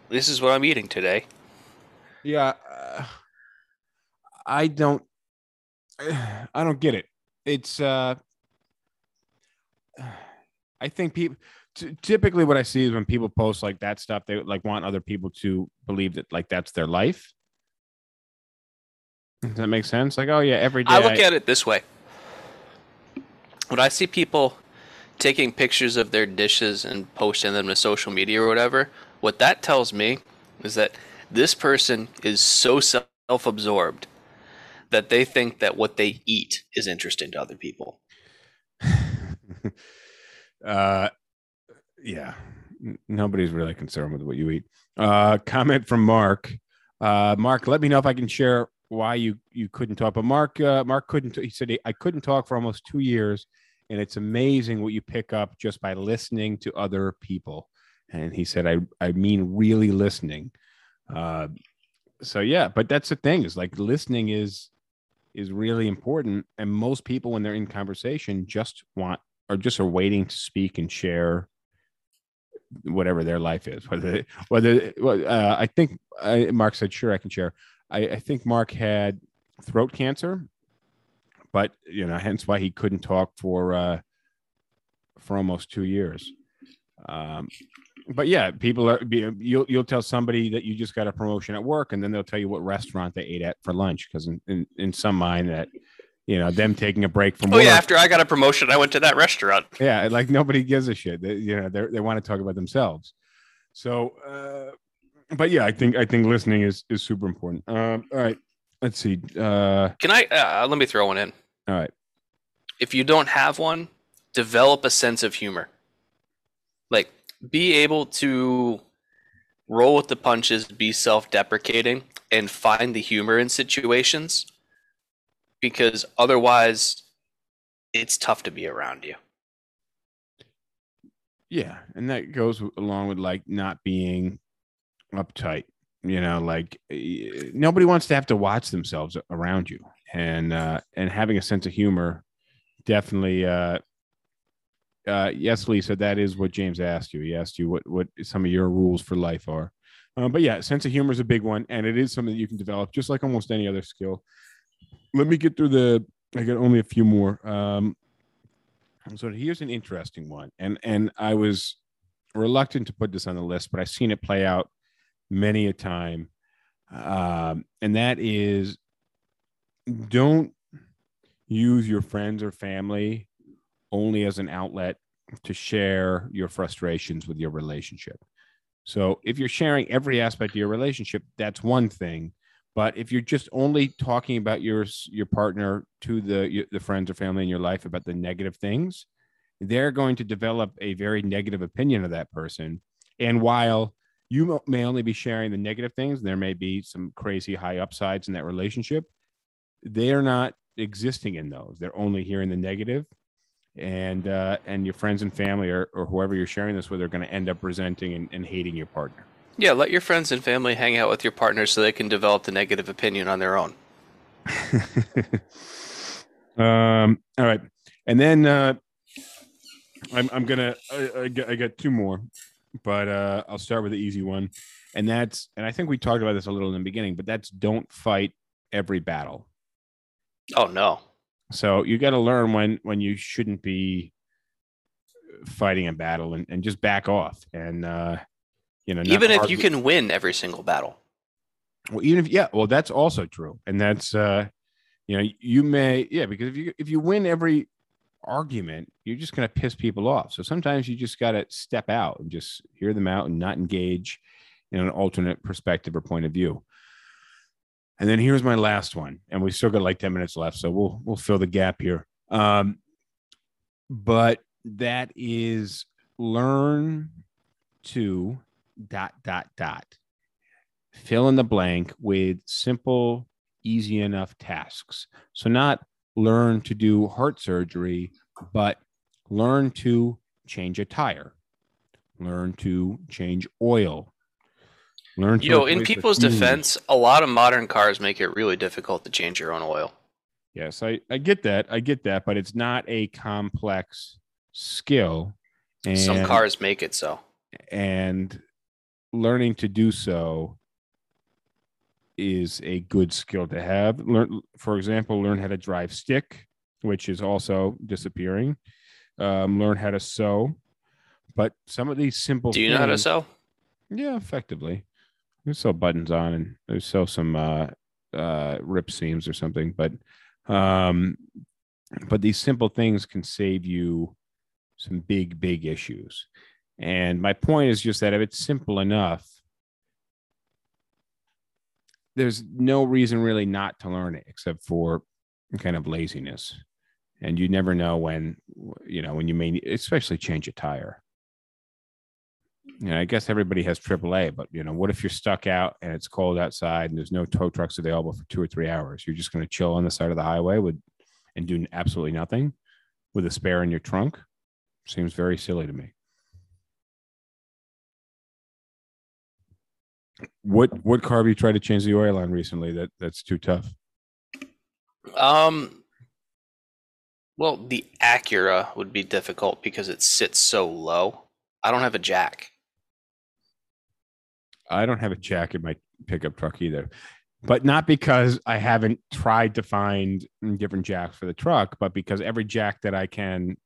this is what I'm eating today. yeah uh, i don't (sighs) i don't get it it's uh (sighs) i think people typically what i see is when people post like that stuff they like want other people to believe that like that's their life does that make sense like oh yeah every day I look at it this way. When I see people taking pictures of their dishes and posting them to social media or whatever, what that tells me is that this person is so self absorbed that they think that what they eat is interesting to other people. (laughs) uh yeah. Nobody's really concerned with what you eat. Uh comment from mark. Uh mark let me know if i can share why you you couldn't talk but mark uh mark couldn't he said i couldn't talk for almost two years and it's amazing what you pick up just by listening to other people. And he said i i mean really listening. Uh so yeah but that's the thing is like listening is is really important. And most people when they're in conversation just want or just are waiting to speak and share whatever their life is whether whether uh, i think I, mark said sure i can share. I, I think mark had throat cancer but you know hence why he couldn't talk for uh for almost two years. Um but yeah people are you'll you'll tell somebody that you just got a promotion at work and then they'll tell you what restaurant they ate at for lunch because in, in in some mind that you know them taking a break from Oh, work yeah, after I got a promotion, I went to that restaurant. yeah like nobody gives a shit. They, you know they they want to talk about themselves. So uh but yeah i think i think listening is is super important. Um all right let's see uh Can I, uh, let me throw one in. all right if you don't have one, develop a sense of humor. Like, be able to roll with the punches, be self deprecating, and find the humor in situations because otherwise, it's tough to be around you. yeah and that goes along with like not being uptight you know like eh, nobody wants to have to watch themselves around you. And uh and having a sense of humor definitely uh uh yes lisa that is what james asked you. He asked you what what some of your rules for life are. Uh, but yeah sense of humor is a big one and it is something that you can develop just like almost any other skill. Let me get through the i got only a few more. Um so here's an interesting one and and i was reluctant to put this on the list but i've seen it play out many a time um and that is don't use your friends or family only as an outlet to share your frustrations with your relationship. So if you're sharing every aspect of your relationship, that's one thing. But if you're just only talking about your your partner to the the friends or family in your life about the negative things, they're going to develop a very negative opinion of that person. And while you may only be sharing the negative things, there may be some crazy high upsides in that relationship. They are not existing in those. They're only hearing the negative, and uh, and your friends and family or, or whoever you're sharing this with are going to end up resenting and, and hating your partner. Yeah, let your friends and family hang out with your partner so they can develop the negative opinion on their own. (laughs) um. All right, and then uh, I'm I'm gonna I, I, got, I got two more, but uh, I'll start with the easy one, and that's and I think we talked about this a little in the beginning, but that's don't fight every battle. Oh no. So you got to learn when when you shouldn't be fighting a battle and, and just back off and uh you know even if you can win every single battle well even if yeah well that's also true and that's uh you know you may yeah because if you if you win every argument you're just going to piss people off so sometimes you just got to step out and just hear them out and not engage in an alternate perspective or point of view and then here's my last one, and we still got like 10 minutes left, so we'll we'll fill the gap here. Um, but that is learn to dot dot dot fill in the blank with simple, easy enough tasks. So not learn to do heart surgery, but learn to change a tire, learn to change oil, Learn. You know, in people's defense, a lot of modern cars make it really difficult to change your own oil. Yes, I, I get that. I get that, but it's not a complex skill. And, Some cars make it so. And learning to do so is a good skill to have. Learn, for example, learn how to drive stick, which is also disappearing. Um, learn how to sew. But some of these simple. Do you things, know how to sew? Yeah, effectively. We sew buttons on and we sew some uh, uh, rip seams or something. But um, but these simple things can save you some big, big issues. And my point is just that if it's simple enough, there's no reason really not to learn it except for kind of laziness. And you never know when, you know, when you may, especially change a tire you know, I guess everybody has AAA, but you know, what if you're stuck out and it's cold outside and there's no tow trucks available for two or three hours? You're just going to chill on the side of the highway with and do absolutely nothing with a spare in your trunk? Seems very silly to me. What what car have you tried to change the oil on recently that that's too tough? Um well, the Acura would be difficult because it sits so low. I don't have a jack. I don't have a jack in my pickup truck either, but not because I haven't tried to find different jacks for the truck, but because every jack that I can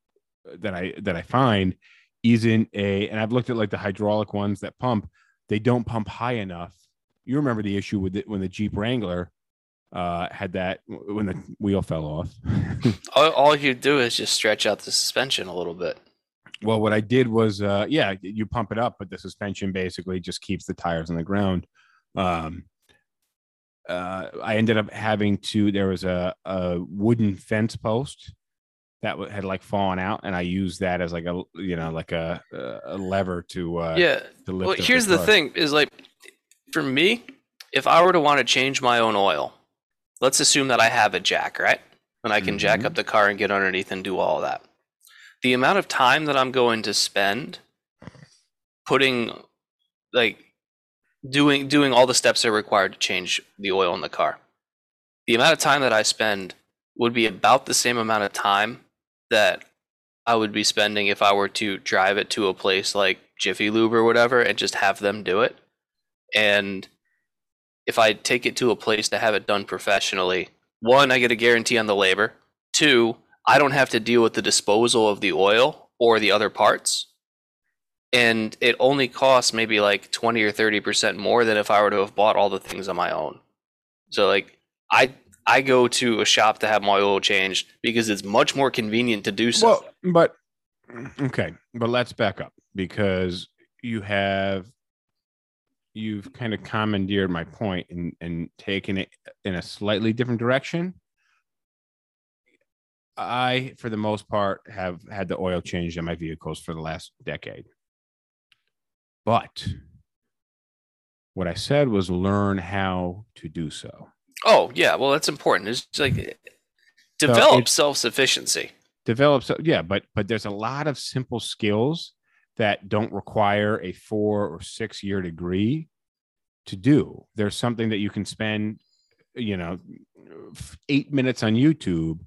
that I that I find isn't a and I've looked at like the hydraulic ones that pump, they don't pump high enough. You remember the issue with it when the Jeep Wrangler uh, had that when the wheel fell off. (laughs) all, all you do is just stretch out the suspension a little bit. Well, what I did was, uh, yeah, you pump it up, but the suspension basically just keeps the tires on the ground. Um, uh, I ended up having to. There was a, a wooden fence post that had like fallen out, and I used that as like a you know like a a lever to uh, yeah. To lift well, here's the, the thing: is like for me, if I were to want to change my own oil, let's assume that I have a jack, right? And I can mm-hmm. jack up the car and get underneath and do all that the amount of time that I'm going to spend putting like doing doing all the steps that are required to change the oil in the car. The amount of time that I spend would be about the same amount of time that I would be spending if I were to drive it to a place like Jiffy Lube or whatever and just have them do it. And if I take it to a place to have it done professionally, one, I get a guarantee on the labor. Two, I don't have to deal with the disposal of the oil or the other parts. And it only costs maybe like 20 or 30% more than if I were to have bought all the things on my own. So like I I go to a shop to have my oil changed because it's much more convenient to do so. Well, but okay, but let's back up because you have you've kind of commandeered my point and and taken it in a slightly different direction. I, for the most part, have had the oil changed in my vehicles for the last decade. But what I said was learn how to do so. Oh yeah, well that's important. It's like develop it's- self sufficiency. develop so yeah but but there's a lot of simple skills that don't require a four or six year degree to do there's something that you can spend you know eight minutes on youtube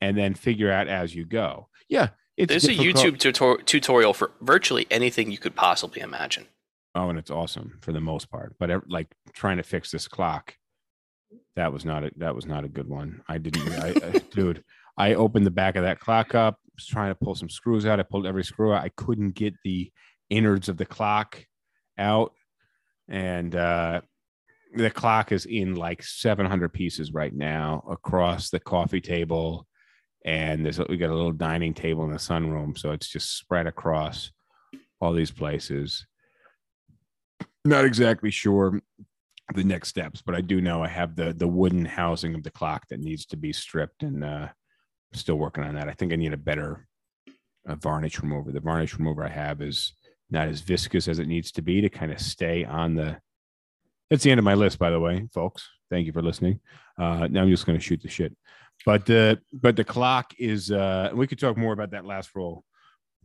and then figure out as you go yeah it's There's a YouTube tutor- tutorial for virtually anything you could possibly imagine. oh and it's awesome for the most part but like trying to fix this clock that was not a that was not a good one. I didn't I, I, (laughs) dude i opened the back of that clock up was trying to pull some screws out. I pulled every screw out. I couldn't get the innards of the clock out. And uh the clock is in like 700 pieces right now across the coffee table. And there's we got a little dining table in the sunroom. So it's just spread across all these places. Not exactly sure the next steps, but I do know I have the the wooden housing of the clock that needs to be stripped, and uh, still working on that. I think I need a better uh, varnish remover. The varnish remover I have is not as viscous as it needs to be to kind of stay on the. That's the end of my list, by the way, folks. Thank you for listening. Uh, now I'm just going to shoot the shit, but the but the clock is. Uh, we could talk more about that last roll,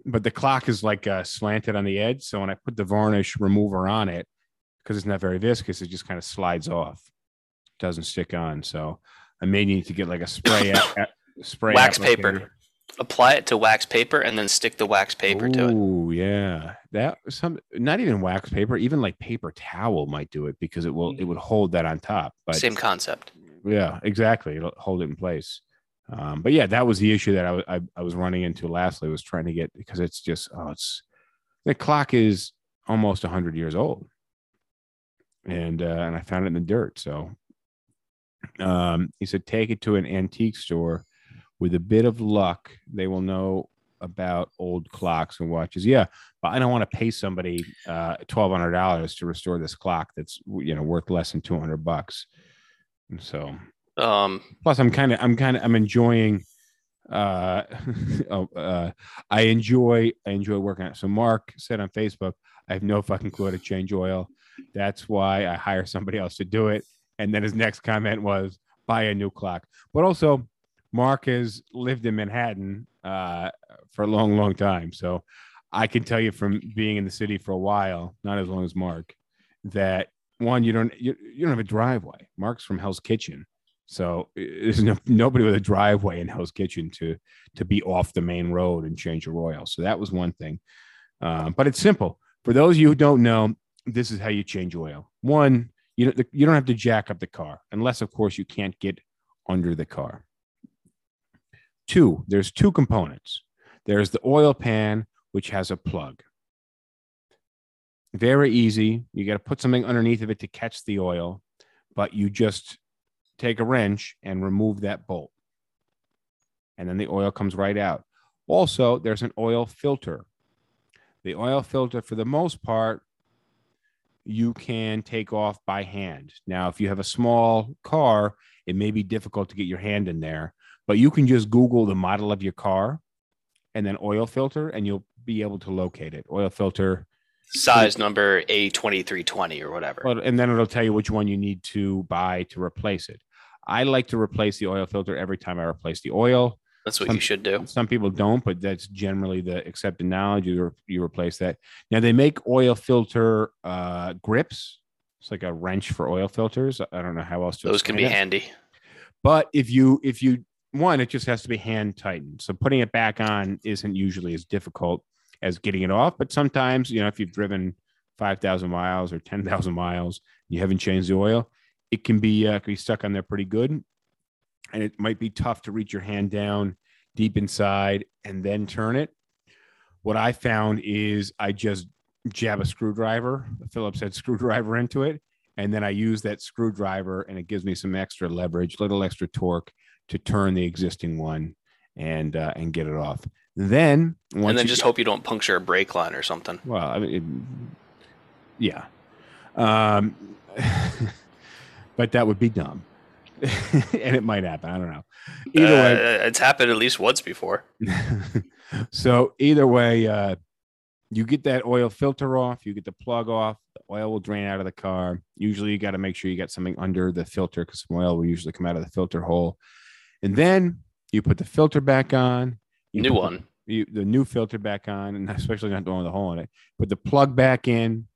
but the clock is like uh, slanted on the edge. So when I put the varnish remover on it, because it's not very viscous, it just kind of slides off, doesn't stick on. So I may need to get like a spray a- (coughs) a- spray Wax paper. Apply it to wax paper and then stick the wax paper to it. Oh yeah, that some not even wax paper, even like paper towel might do it because it will it would hold that on top. But Same concept. yeah, exactly, it'll hold it in place. Um, but yeah, that was the issue that I, wa- I I was running into lastly was trying to get because it's just oh it's the clock is almost hundred years old, and uh, and I found it in the dirt. So um, he said take it to an antique store. With a bit of luck, they will know about old clocks and watches. Yeah, but I don't want to pay somebody uh, twelve hundred dollars to restore this clock that's you know worth less than two hundred bucks. And so Um, plus i'm kind of i'm kind of i'm enjoying uh (laughs) oh, uh i enjoy i enjoy working on it so mark said on facebook i have no fucking clue how to change oil that's why i hire somebody else to do it and then his next comment was buy a new clock but also mark has lived in manhattan uh for a long long time so i can tell you from being in the city for a while not as long as mark that one you don't you, you don't have a driveway mark's from hell's kitchen so there's no, nobody with a driveway in Hell's Kitchen to to be off the main road and change your oil. So that was one thing. Um, but it's simple. For those of you who don't know, this is how you change oil. One, you don't you don't have to jack up the car unless, of course, you can't get under the car. Two, there's two components. There's the oil pan, which has a plug. Very easy. You got to put something underneath of it to catch the oil, but you just take a wrench and remove that bolt. And then the oil comes right out. Also, there's an oil filter. The oil filter, for the most part, you can take off by hand. Now, if you have a small car, it may be difficult to get your hand in there, but you can just Google the model of your car and then oil filter, and you'll be able to locate it. Oil filter size number A2320 or whatever. well, and then it'll tell you which one you need to buy to replace it. I like to replace the oil filter every time I replace the oil. That's what some- you should do. Some people don't, but that's generally the accepted knowledge. You re- you replace that. Now they make oil filter uh, grips. It's like a wrench for oil filters. I don't know how else to. Those can be it. handy. But if you if you one, it just has to be hand tightened. So putting it back on isn't usually as difficult as getting it off. But sometimes, you know, if you've driven five thousand miles or ten thousand miles, you haven't changed the oil, it can be uh, can be stuck on there pretty good, and it might be tough to reach your hand down deep inside and then turn it. What I found is I just jab a screwdriver, a Phillips head (laughs) screwdriver into it, and then I use that screwdriver, and it gives me some extra leverage, little extra torque to turn the existing one and uh, and get it off. Then once and then just get- hope you don't puncture a brake line or something. well, I mean, it, yeah. Um, (laughs) but that would be dumb. (laughs) and it might happen. I don't know. Either way, Uh, it's happened at least once before. (laughs) so either way, uh, you get that oil filter off, you get the plug off, the oil will drain out of the car. Usually, you got to make sure you got something under the filter because some oil will usually come out of the filter hole. And then you put the filter back on. New put the- one. you, the new filter back on, and (laughs) especially not the one with a hole in it. Put the plug back in,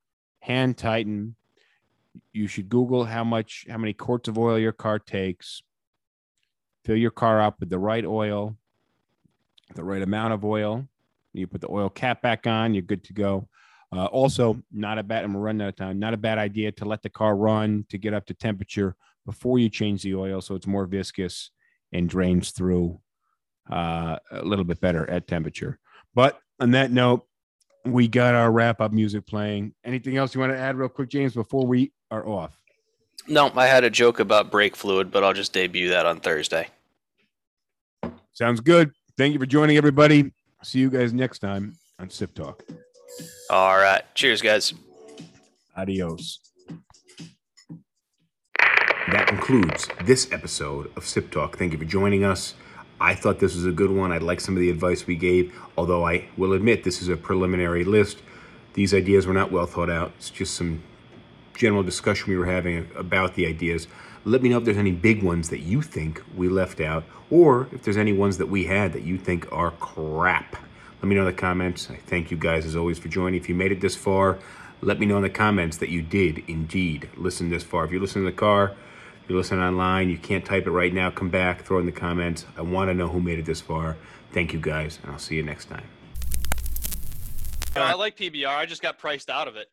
hand tighten. You should Google how much, how many quarts of oil your car takes. Fill your car up with the right oil, the right amount of oil. You put the oil cap back on, you're good to go. Uh, also, not a bad, I'm running out of time, not a bad idea to let the car run to get up to temperature before you change the oil so it's more viscous and drains through uh, a little bit better at temperature. But on that note, we got our wrap up music playing. Anything else you want to add, real quick, James, before we are off? No, I had a joke about brake fluid, but I'll just debut that on Thursday. Sounds good. Thank you for joining, everybody. See you guys next time on Sip Talk. All right. Cheers, guys. Adios. That concludes this episode of Sip Talk. Thank you for joining us. I thought this was a good one. I like some of the advice we gave, although I will admit this is a preliminary list. These ideas were not well thought out. It's just some general discussion we were having about the ideas. Let me know if there's any big ones that you think we left out, or if there's any ones that we had that you think are crap. Let me know in the comments. I thank you guys as always for joining. If you made it this far, let me know in the comments that you did indeed listen this far. If you're listening in the car, you're listening online, you can't type it right now, come back, throw in the comments. I want to know who made it this far. Thank you guys, and I'll see you next time. I like PBR. I just got priced out of it.